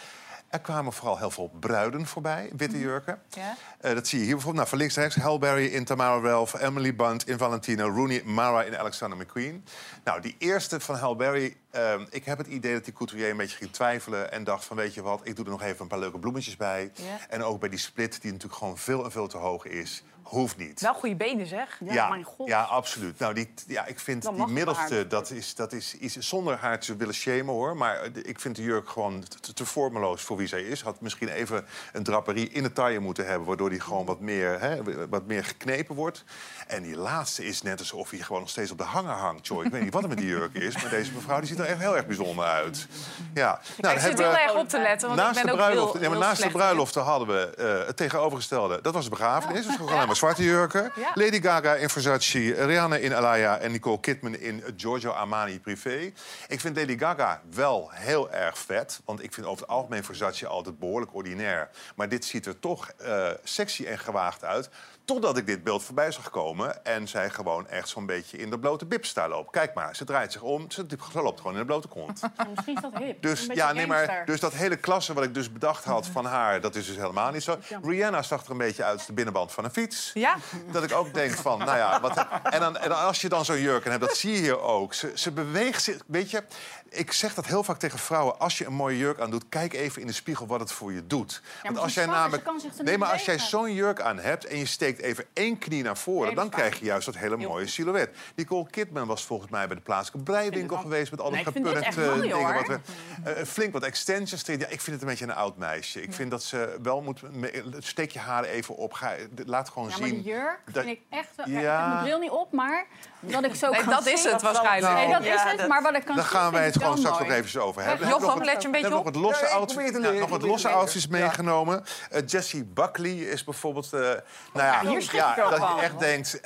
Er kwamen vooral heel veel bruiden voorbij, witte jurken. Ja. Eh, dat zie je hier bijvoorbeeld. Nou, van links naar rechts. Halle Berry in Tamara Ralph. Emily Bunt in Valentino. Rooney Mara in Alexander McQueen. Nou, die eerste van Halle Berry... ehm, ik heb het idee dat die couturier een beetje ging twijfelen... en dacht van, weet je wat, ik doe er nog even een paar leuke bloemetjes bij. Ja. En ook bij die split, die natuurlijk gewoon veel en veel te hoog is. Hoeft niet. Wel goede benen, zeg. Ja, ja, absoluut. Nou, die, ja, ik vind Dan die middelste, haar. dat is, dat is, is zonder haar te willen shamen hoor. Maar eh, de- ik vind de jurk gewoon te, te vormeloos voor wie zij is. Had misschien even een draperie in de taille moeten hebben, waardoor die gewoon wat meer, hè, wat meer geknepen wordt. En die laatste is net alsof hij gewoon nog steeds op de hanger hangt. Joy, ik weet niet wat er met die jurk is, maar deze mevrouw die ziet er echt heel erg bijzonder uit. Ja, nou, ik zit hebben heel we- erg op te letten, want naast ik ben de ook bruiloft, heel, ja, maar heel naast de bruiloften hadden we eh, het tegenovergestelde. Dat was de begrafenis. Dus gewoon alleen maar zwarte jurken. Ja. Lady Gaga in Versace, Rihanna in Alaya en Nicole Kidman in Giorgio Armani Privé. Ik vind Lady Gaga wel heel erg vet. Want ik vind over het algemeen Versace altijd behoorlijk ordinair. Maar dit ziet er toch eh, sexy en gewaagd uit. Totdat ik dit beeld voorbij zag komen en zij gewoon echt zo'n beetje in de blote bib staat lopen. Kijk maar, ze draait zich om, ze, ze loopt gewoon in de blote kont. Misschien is dat hip. Dus, ja, nee, maar, dus dat hele klasse wat ik dus bedacht had van haar, dat is dus helemaal niet zo. Rihanna zag er een beetje uit als de binnenband van een fiets. Ja. Dat ik ook denk van, nou ja, wat, en, dan, en als je dan zo'n jurk aan hebt, dat zie je hier ook. Ze, ze beweegt zich, weet je, ik zeg dat heel vaak tegen vrouwen. Als je een mooie jurk aan doet, kijk even in de spiegel wat het voor je doet. Want als jij namelijk, nee, maar als jij zo'n jurk aan hebt en je steekt even één knie naar voren, dan krijg je juist dat hele mooie silhouet. Nicole Kidman was volgens mij bij de plaatselijke breiwinkel geweest met al die dingen. Wat we, eh, flink wat extensions. Ja, ik vind het een beetje een oud meisje. Ik vind dat ze wel moet. me- Steek je haren even op. Ga, laat gewoon Ja, maar zien. die jurk dat- vind ik echt... wel- Ja. Ja. Ik heb mijn bril niet op, maar dat ik zo Nee, kan dat is het waarschijnlijk. Nee, dat Ja, is het, dat- maar wat ik kan Daar zien gaan wij het gewoon straks nog even over hebben. Jochem, nog let je een we beetje hebben nog wat losse Ja, outfits, nog wat losse leren. outfits meegenomen. Eh, Jessie Buckley is bijvoorbeeld... eh, nou ja, hier schrik ik ja, wel dat je echt denkt...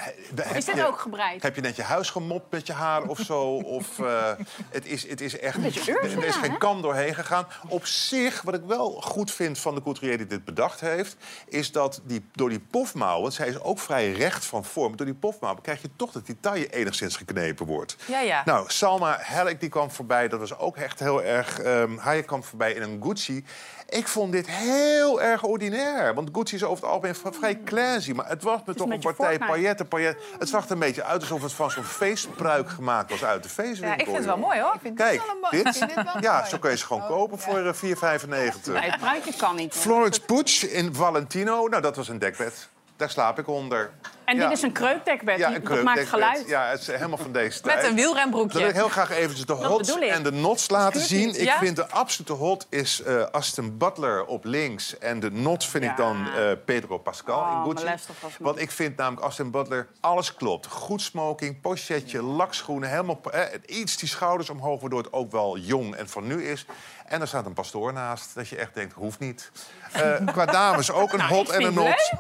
Is dit je- ook gebreid? Heb je net je huis gemopt met je haar of zo? Of eh, het, is, het is echt... beetje er Ursula, is geen kam doorheen gegaan. Op zich, wat ik wel goed vind van de couturier die dit bedacht heeft... is dat die, door die pofmouwen... zij is ook vrij recht van vorm... door die pofmouwen krijg je toch dat die taille enigszins geknepen wordt. Ja, ja. Nou, Salma Hayek die kwam voorbij. Dat was ook echt heel erg... Hayek kwam voorbij in een Gucci. Ik vond dit heel erg ordinair. Want Gucci is over het algemeen vrij classy. Maar het was me toch een partij pailletten, pailletten. Het zag er een beetje uit alsof het van zo'n feestpruik gemaakt was uit de feestwinkel. Ja, ik vind het wel mooi hoor. Kijk, Ik dit, vind dit wel ja, mooi. zo kun je ze gewoon kopen voor eh, 4,95. Nee, het pruikje kan niet. hoor. Florence Poets in Valentino. Nou, dat was een dekbed. Daar slaap ik onder. En dit is een kreukdekbed. Ja, een dat maakt geluid. Ja, het is helemaal van deze tijd. Met een wielrenbroekje. Dan wil ik heel graag eventjes de hots ik. en de nots laten zien. Ik vind de absolute hot is eh Aston Butler op links. En de nots vind ik dan eh, Pedro Pascal Oh, in Gucci. was mooi. Want ik vind namelijk Aston Butler, alles klopt. Goed smoking, pochetje, lakschoenen, helemaal eh, iets die schouders omhoog... waardoor het ook wel jong en van nu is. En er staat een pastoor naast, dat je echt denkt, hoeft niet. Eh, qua dames ook een Nou, hot en een not.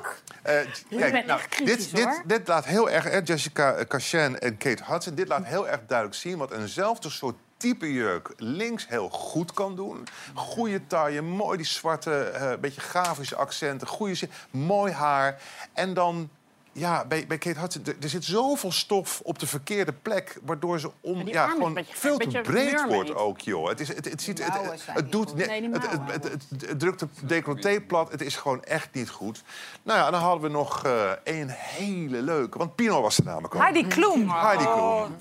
Eh, echt kritisch, dit, dit, dit laat heel erg, hè, Jessica Cachan en Kate Hudson... dit laat heel erg duidelijk zien wat eenzelfde soort type jurk links heel goed kan doen. Goede taille, mooi die zwarte, eh beetje grafische accenten, goede zin, mooi haar. En dan... Ja, bij, bij Kate Hudson, er, er zit zoveel stof op de verkeerde plek... waardoor ze on, die ja, gewoon beetje- veel te breed wordt ook, joh. Het, is, het, het, ziet, het, het, doet... nee, Nee, het, het, het, het, het drukt de decolleté plat. Het is gewoon echt niet goed. Nou ja, dan hadden we nog eh, een hele leuke. Want Pino was er namelijk ook. Heidi Klum. Heidi Klum.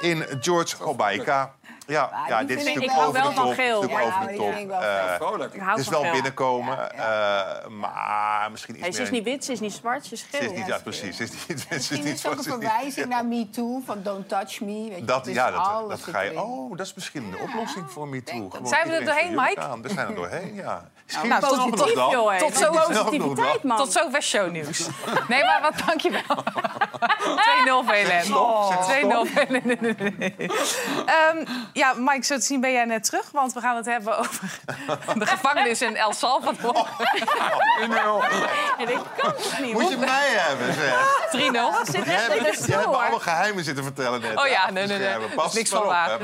In George Robaika. Ja, ja, die dit is natuurlijk wel over de van top. geel. Natuurlijk Ja, over de die top. ik wel Eh, Het is wel geel. binnenkomen, eh, maar misschien iets Hey, ze meer... is niet wit, ze is niet zwart, ze is Ze geel. is niet, ja, precies. Ze is niet, ze is Misschien niet is het ook een zwart, ze is niet- verwijzing naar Me Too, van Don't Touch Me. Weet je, Dat, is ja, dat, alles dat ga je... Oh, dat is misschien de oplossing voor me too. Gewoon Zijn we er doorheen, Mike? We zijn er doorheen, ja. Nou, nog positief, joh. Tot zo positiviteit, man. Tot zover shownieuws. Nee, maar wat, dankjewel. 2-0 VLN. 2-0 VLN. Ehm, ja, Mike, zo te zien ben jij net terug. Want we gaan het hebben over de gevangenis in El Salvador. En ik kan het niet. Moet je mij hebben, zeg. 3-0. Jij hebt, jij hebt me allemaal geheimen zitten vertellen net. Oh ja, nee, nee, nee. Niks van op, waar.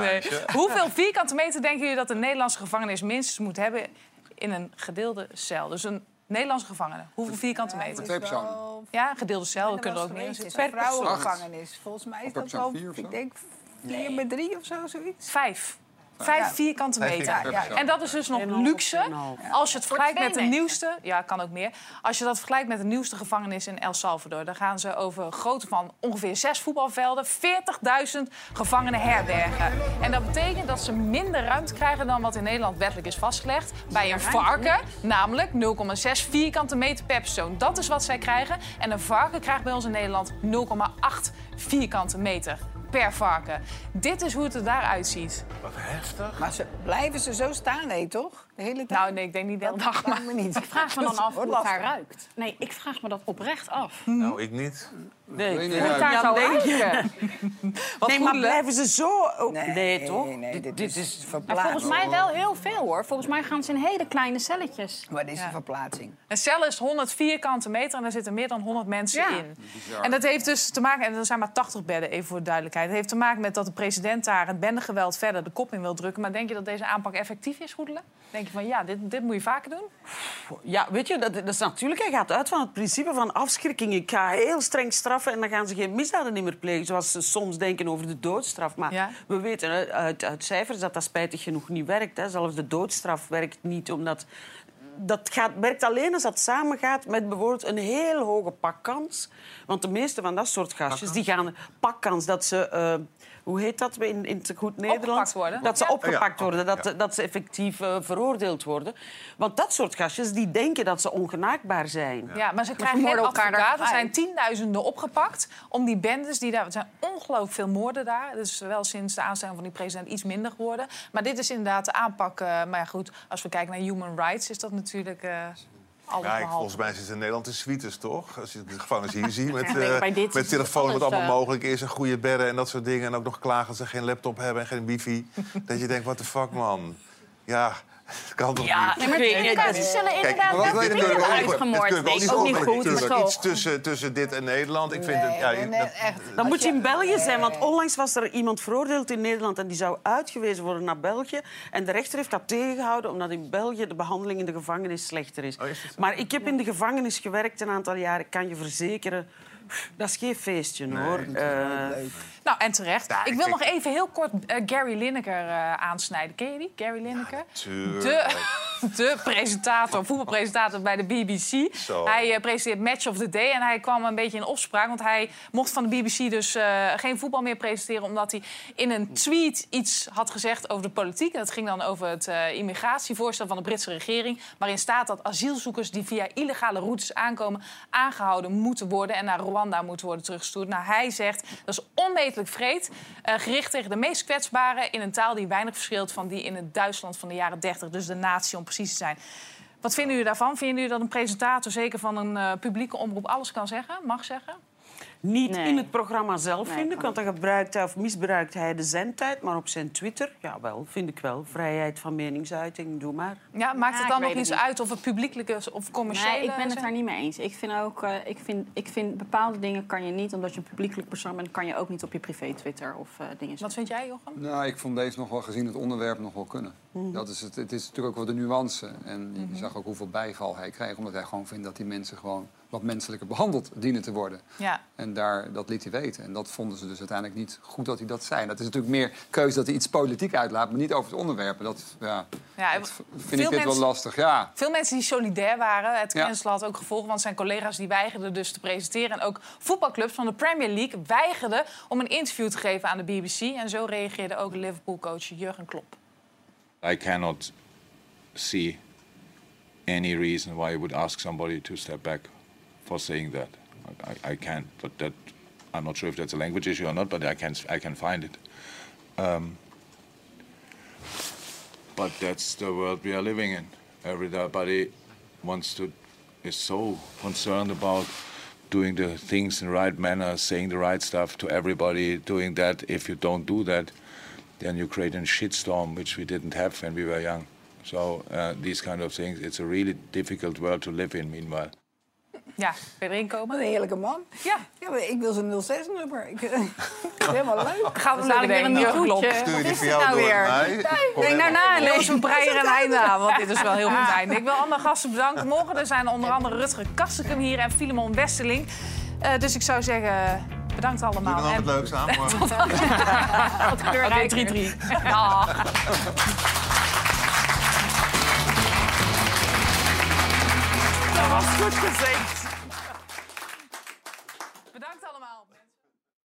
Hoeveel vierkante meter denken jullie dat een Nederlandse gevangenis minstens moet hebben in een gedeelde cel? Dus een Nederlandse gevangene. Hoeveel vierkante meter? Twee personen. Ja, een gedeelde cel, we dat kunnen er ook meer zitten. is een vrouwengevangenis. Volgens mij is dat wel, ik denk vier bij drie of zo, zoiets. Vijf. Vijf vierkante meter. vierkante meter. En dat is dus nog luxe. Als je het vergelijkt met de nieuwste... Ja, kan ook meer. Als je dat vergelijkt met de nieuwste gevangenis in El Salvador... dan gaan ze over grootte van ongeveer zes voetbalvelden... 40.000 gevangenen herbergen. En dat betekent dat ze minder ruimte krijgen... dan wat in Nederland wettelijk is vastgelegd. Bij een varken, namelijk 0,6 vierkante meter per persoon. Dat is wat zij krijgen. En een varken krijgt bij ons in Nederland 0,8 vierkante meter per varken. Dit is hoe het er daaruit ziet. Wat heftig. Maar ze, blijven ze zo staan, nee, toch? De hele tijd? Nou, nee, ik denk niet de hele dag, maar... me niet. Ik vraag me dan af hoe het daar ruikt. Nee, ik vraag me dat oprecht af. Nou, ik niet. Nee, Alleen Hoe het daar Ja, zou denk je. ruiken. nee maar blijven ze zo... Nee, nee, toch? nee, nee, dit is Maar verplaatsing. volgens mij wel heel veel hoor. Volgens mij gaan ze in hele kleine celletjes. Maar dit is een verplaatsing. Een cel is 100 vierkante meter en daar zitten meer dan 100 mensen Ja. in. En dat heeft dus te maken, en er zijn maar 80 bedden, even voor de duidelijkheid. Het heeft te maken met dat de president daar het bendegeweld verder de kop in wil drukken. Maar denk je dat deze aanpak effectief is, Goedelen? Denk je van ja, dit, dit moet je vaker doen? Ja, weet je, dat, dat is natuurlijk... Hij gaat uit van het principe van afschrikking. Ik ga heel streng straffen en dan gaan ze geen misdaden niet meer plegen. Zoals ze soms denken over de doodstraf. Maar Ja. we weten uit, uit cijfers dat dat spijtig genoeg niet werkt. Hè. Zelfs de doodstraf werkt niet, omdat... Dat gaat, werkt alleen als dat samengaat met bijvoorbeeld een heel hoge pakkans. Want de meeste van dat soort gastjes die gaan pakkans dat ze... eh, hoe heet dat in, in het goed Nederlands? Opgepakt worden. Dat ze opgepakt Ja, worden, dat, ja. dat ze effectief eh, veroordeeld worden. Want dat soort gastjes die denken dat ze ongenaakbaar zijn. Ja, maar ze krijgen geen elkaar advocaat. Er zijn tienduizenden opgepakt om die bendes die daar... Er zijn ongelooflijk veel moorden daar. Het is wel sinds de aanstelling van die president iets minder geworden. Maar dit is inderdaad de aanpak. eh, maar ja, goed, als we kijken naar human rights is dat natuurlijk... eh alles Ja, ik, behalve. volgens mij zit in Nederland in suites, toch? Als je de gevangenis hier ziet met, eh, met telefoon, wat allemaal eh, mogelijk is... en goede bedden en dat soort dingen. En ook nog klagen dat ze geen laptop hebben en geen wifi. dat je denkt, what the fuck, man. Ja, dat kan toch Ja, niet? Nee, maar Ik weet elkaar, niet. ze zullen Kijk, inderdaad natuurlijk niet. uitgemoord. Het is ook niet goed, iets tussen, tussen dit en Nederland. Ik vind het... Ja, nee, nee, dat- echt. Dan moet je in België zijn, want onlangs was er iemand veroordeeld in Nederland en die zou uitgewezen worden naar België. En de rechter heeft dat tegengehouden omdat in België de behandeling in de gevangenis slechter is. Oh, dat? Maar ik heb in de gevangenis gewerkt een aantal jaren. Ik kan je verzekeren, dat is geen feestje hoor. Eh, Nou, en terecht. Ja, ik ik wil denk- nog even heel kort eh, Gary Lineker eh, aansnijden. Ken je die? Gary Lineker? De de presentator, voetbalpresentator bij de BBC. Zo. Hij eh, presenteert Match of the Day en hij kwam een beetje in opspraak. Want hij mocht van de BBC dus geen voetbal meer presenteren... omdat hij in een tweet iets had gezegd over de politiek. En dat ging dan over het immigratievoorstel van de Britse regering... waarin staat dat asielzoekers die via illegale routes aankomen... aangehouden moeten worden en naar Rwanda moeten worden teruggestuurd. Nou, hij zegt dat is onmetelijk vreed, eh, gericht tegen de meest kwetsbaren... in een taal die weinig verschilt van die in het Duitsland van de jaren 30. Dus de natie om precies te zijn. Wat vinden jullie daarvan? Vinden jullie dat een presentator, zeker van een eh, publieke omroep, alles kan zeggen, mag zeggen? Niet Nee. in het programma zelf, Nee, vind ik. kan Want dan gebruikt hij of misbruikt hij de zendtijd. Maar op zijn Twitter, ja wel, vind ik wel. Vrijheid van meningsuiting, doe maar. Ja, maakt het dan nog niet. uit of het publiekelijke is of commerciële Nee, ik ben het daar niet mee eens. Ik vind ook, eh, ik vind, ik vind bepaalde dingen kan je niet, omdat je een publiekelijk persoon bent, kan je ook niet op je privé Twitter of eh, dingen Wat vind jij, Jochem? Nou, ik vond deze nog wel gezien het onderwerp nog wel kunnen. Mhm. Dat is het, het is natuurlijk ook wel de nuance. En je zag ook hoeveel bijval hij kreeg. Omdat hij gewoon vindt dat die mensen gewoon wat menselijker behandeld dienen te worden. Ja. En daar, dat liet hij weten. En dat vonden ze dus uiteindelijk niet goed dat hij dat zei. Dat is natuurlijk meer keuze dat hij iets politiek uitlaat, maar niet over het onderwerp. Dat, ja, Ja, dat vind ik dit mensen- wel lastig. Ja. Veel mensen die solidair waren. Het Ja. cancelen had ook gevolgen, want zijn collega's die weigerden dus te presenteren. En ook voetbalclubs van de Premier League weigerden om een interview te geven aan de BBC. En zo reageerde ook Liverpool-coach Jurgen Klopp. I cannot see any reason why I would ask somebody to step back for saying that. I, I can't, but that I'm not sure if that's a language issue or not, but I can I can find it. Um, but that's the world we are living in. Everybody wants to is so concerned about doing the things in the right manner, saying the right stuff to everybody, doing that. If you don't do that, then you create a shitstorm, which we didn't have when we were young. So uh, these kind of things, it's a really difficult world to live in. Meanwhile. Ja, weer erin Wat komen. een heerlijke man. Ja. ja maar ik wil zijn 06-nummer. Ik, ik helemaal leuk. Gaan we dadelijk weer een nieuw goedje. Stuur Wat die is voor jou nou door weer? Ik denk daarna lezen we breien een einde aan, want dit is wel heel goed einde. Ik wil andere gasten bedanken. Morgen er zijn onder andere Rutger Kastekum hier en Filemon Westerling. Eh, dus ik zou zeggen, bedankt allemaal. er dan En- wat leuks aan. morgen. Wat kleurrijker. 3-3. Dag. Dat was goed gezegd.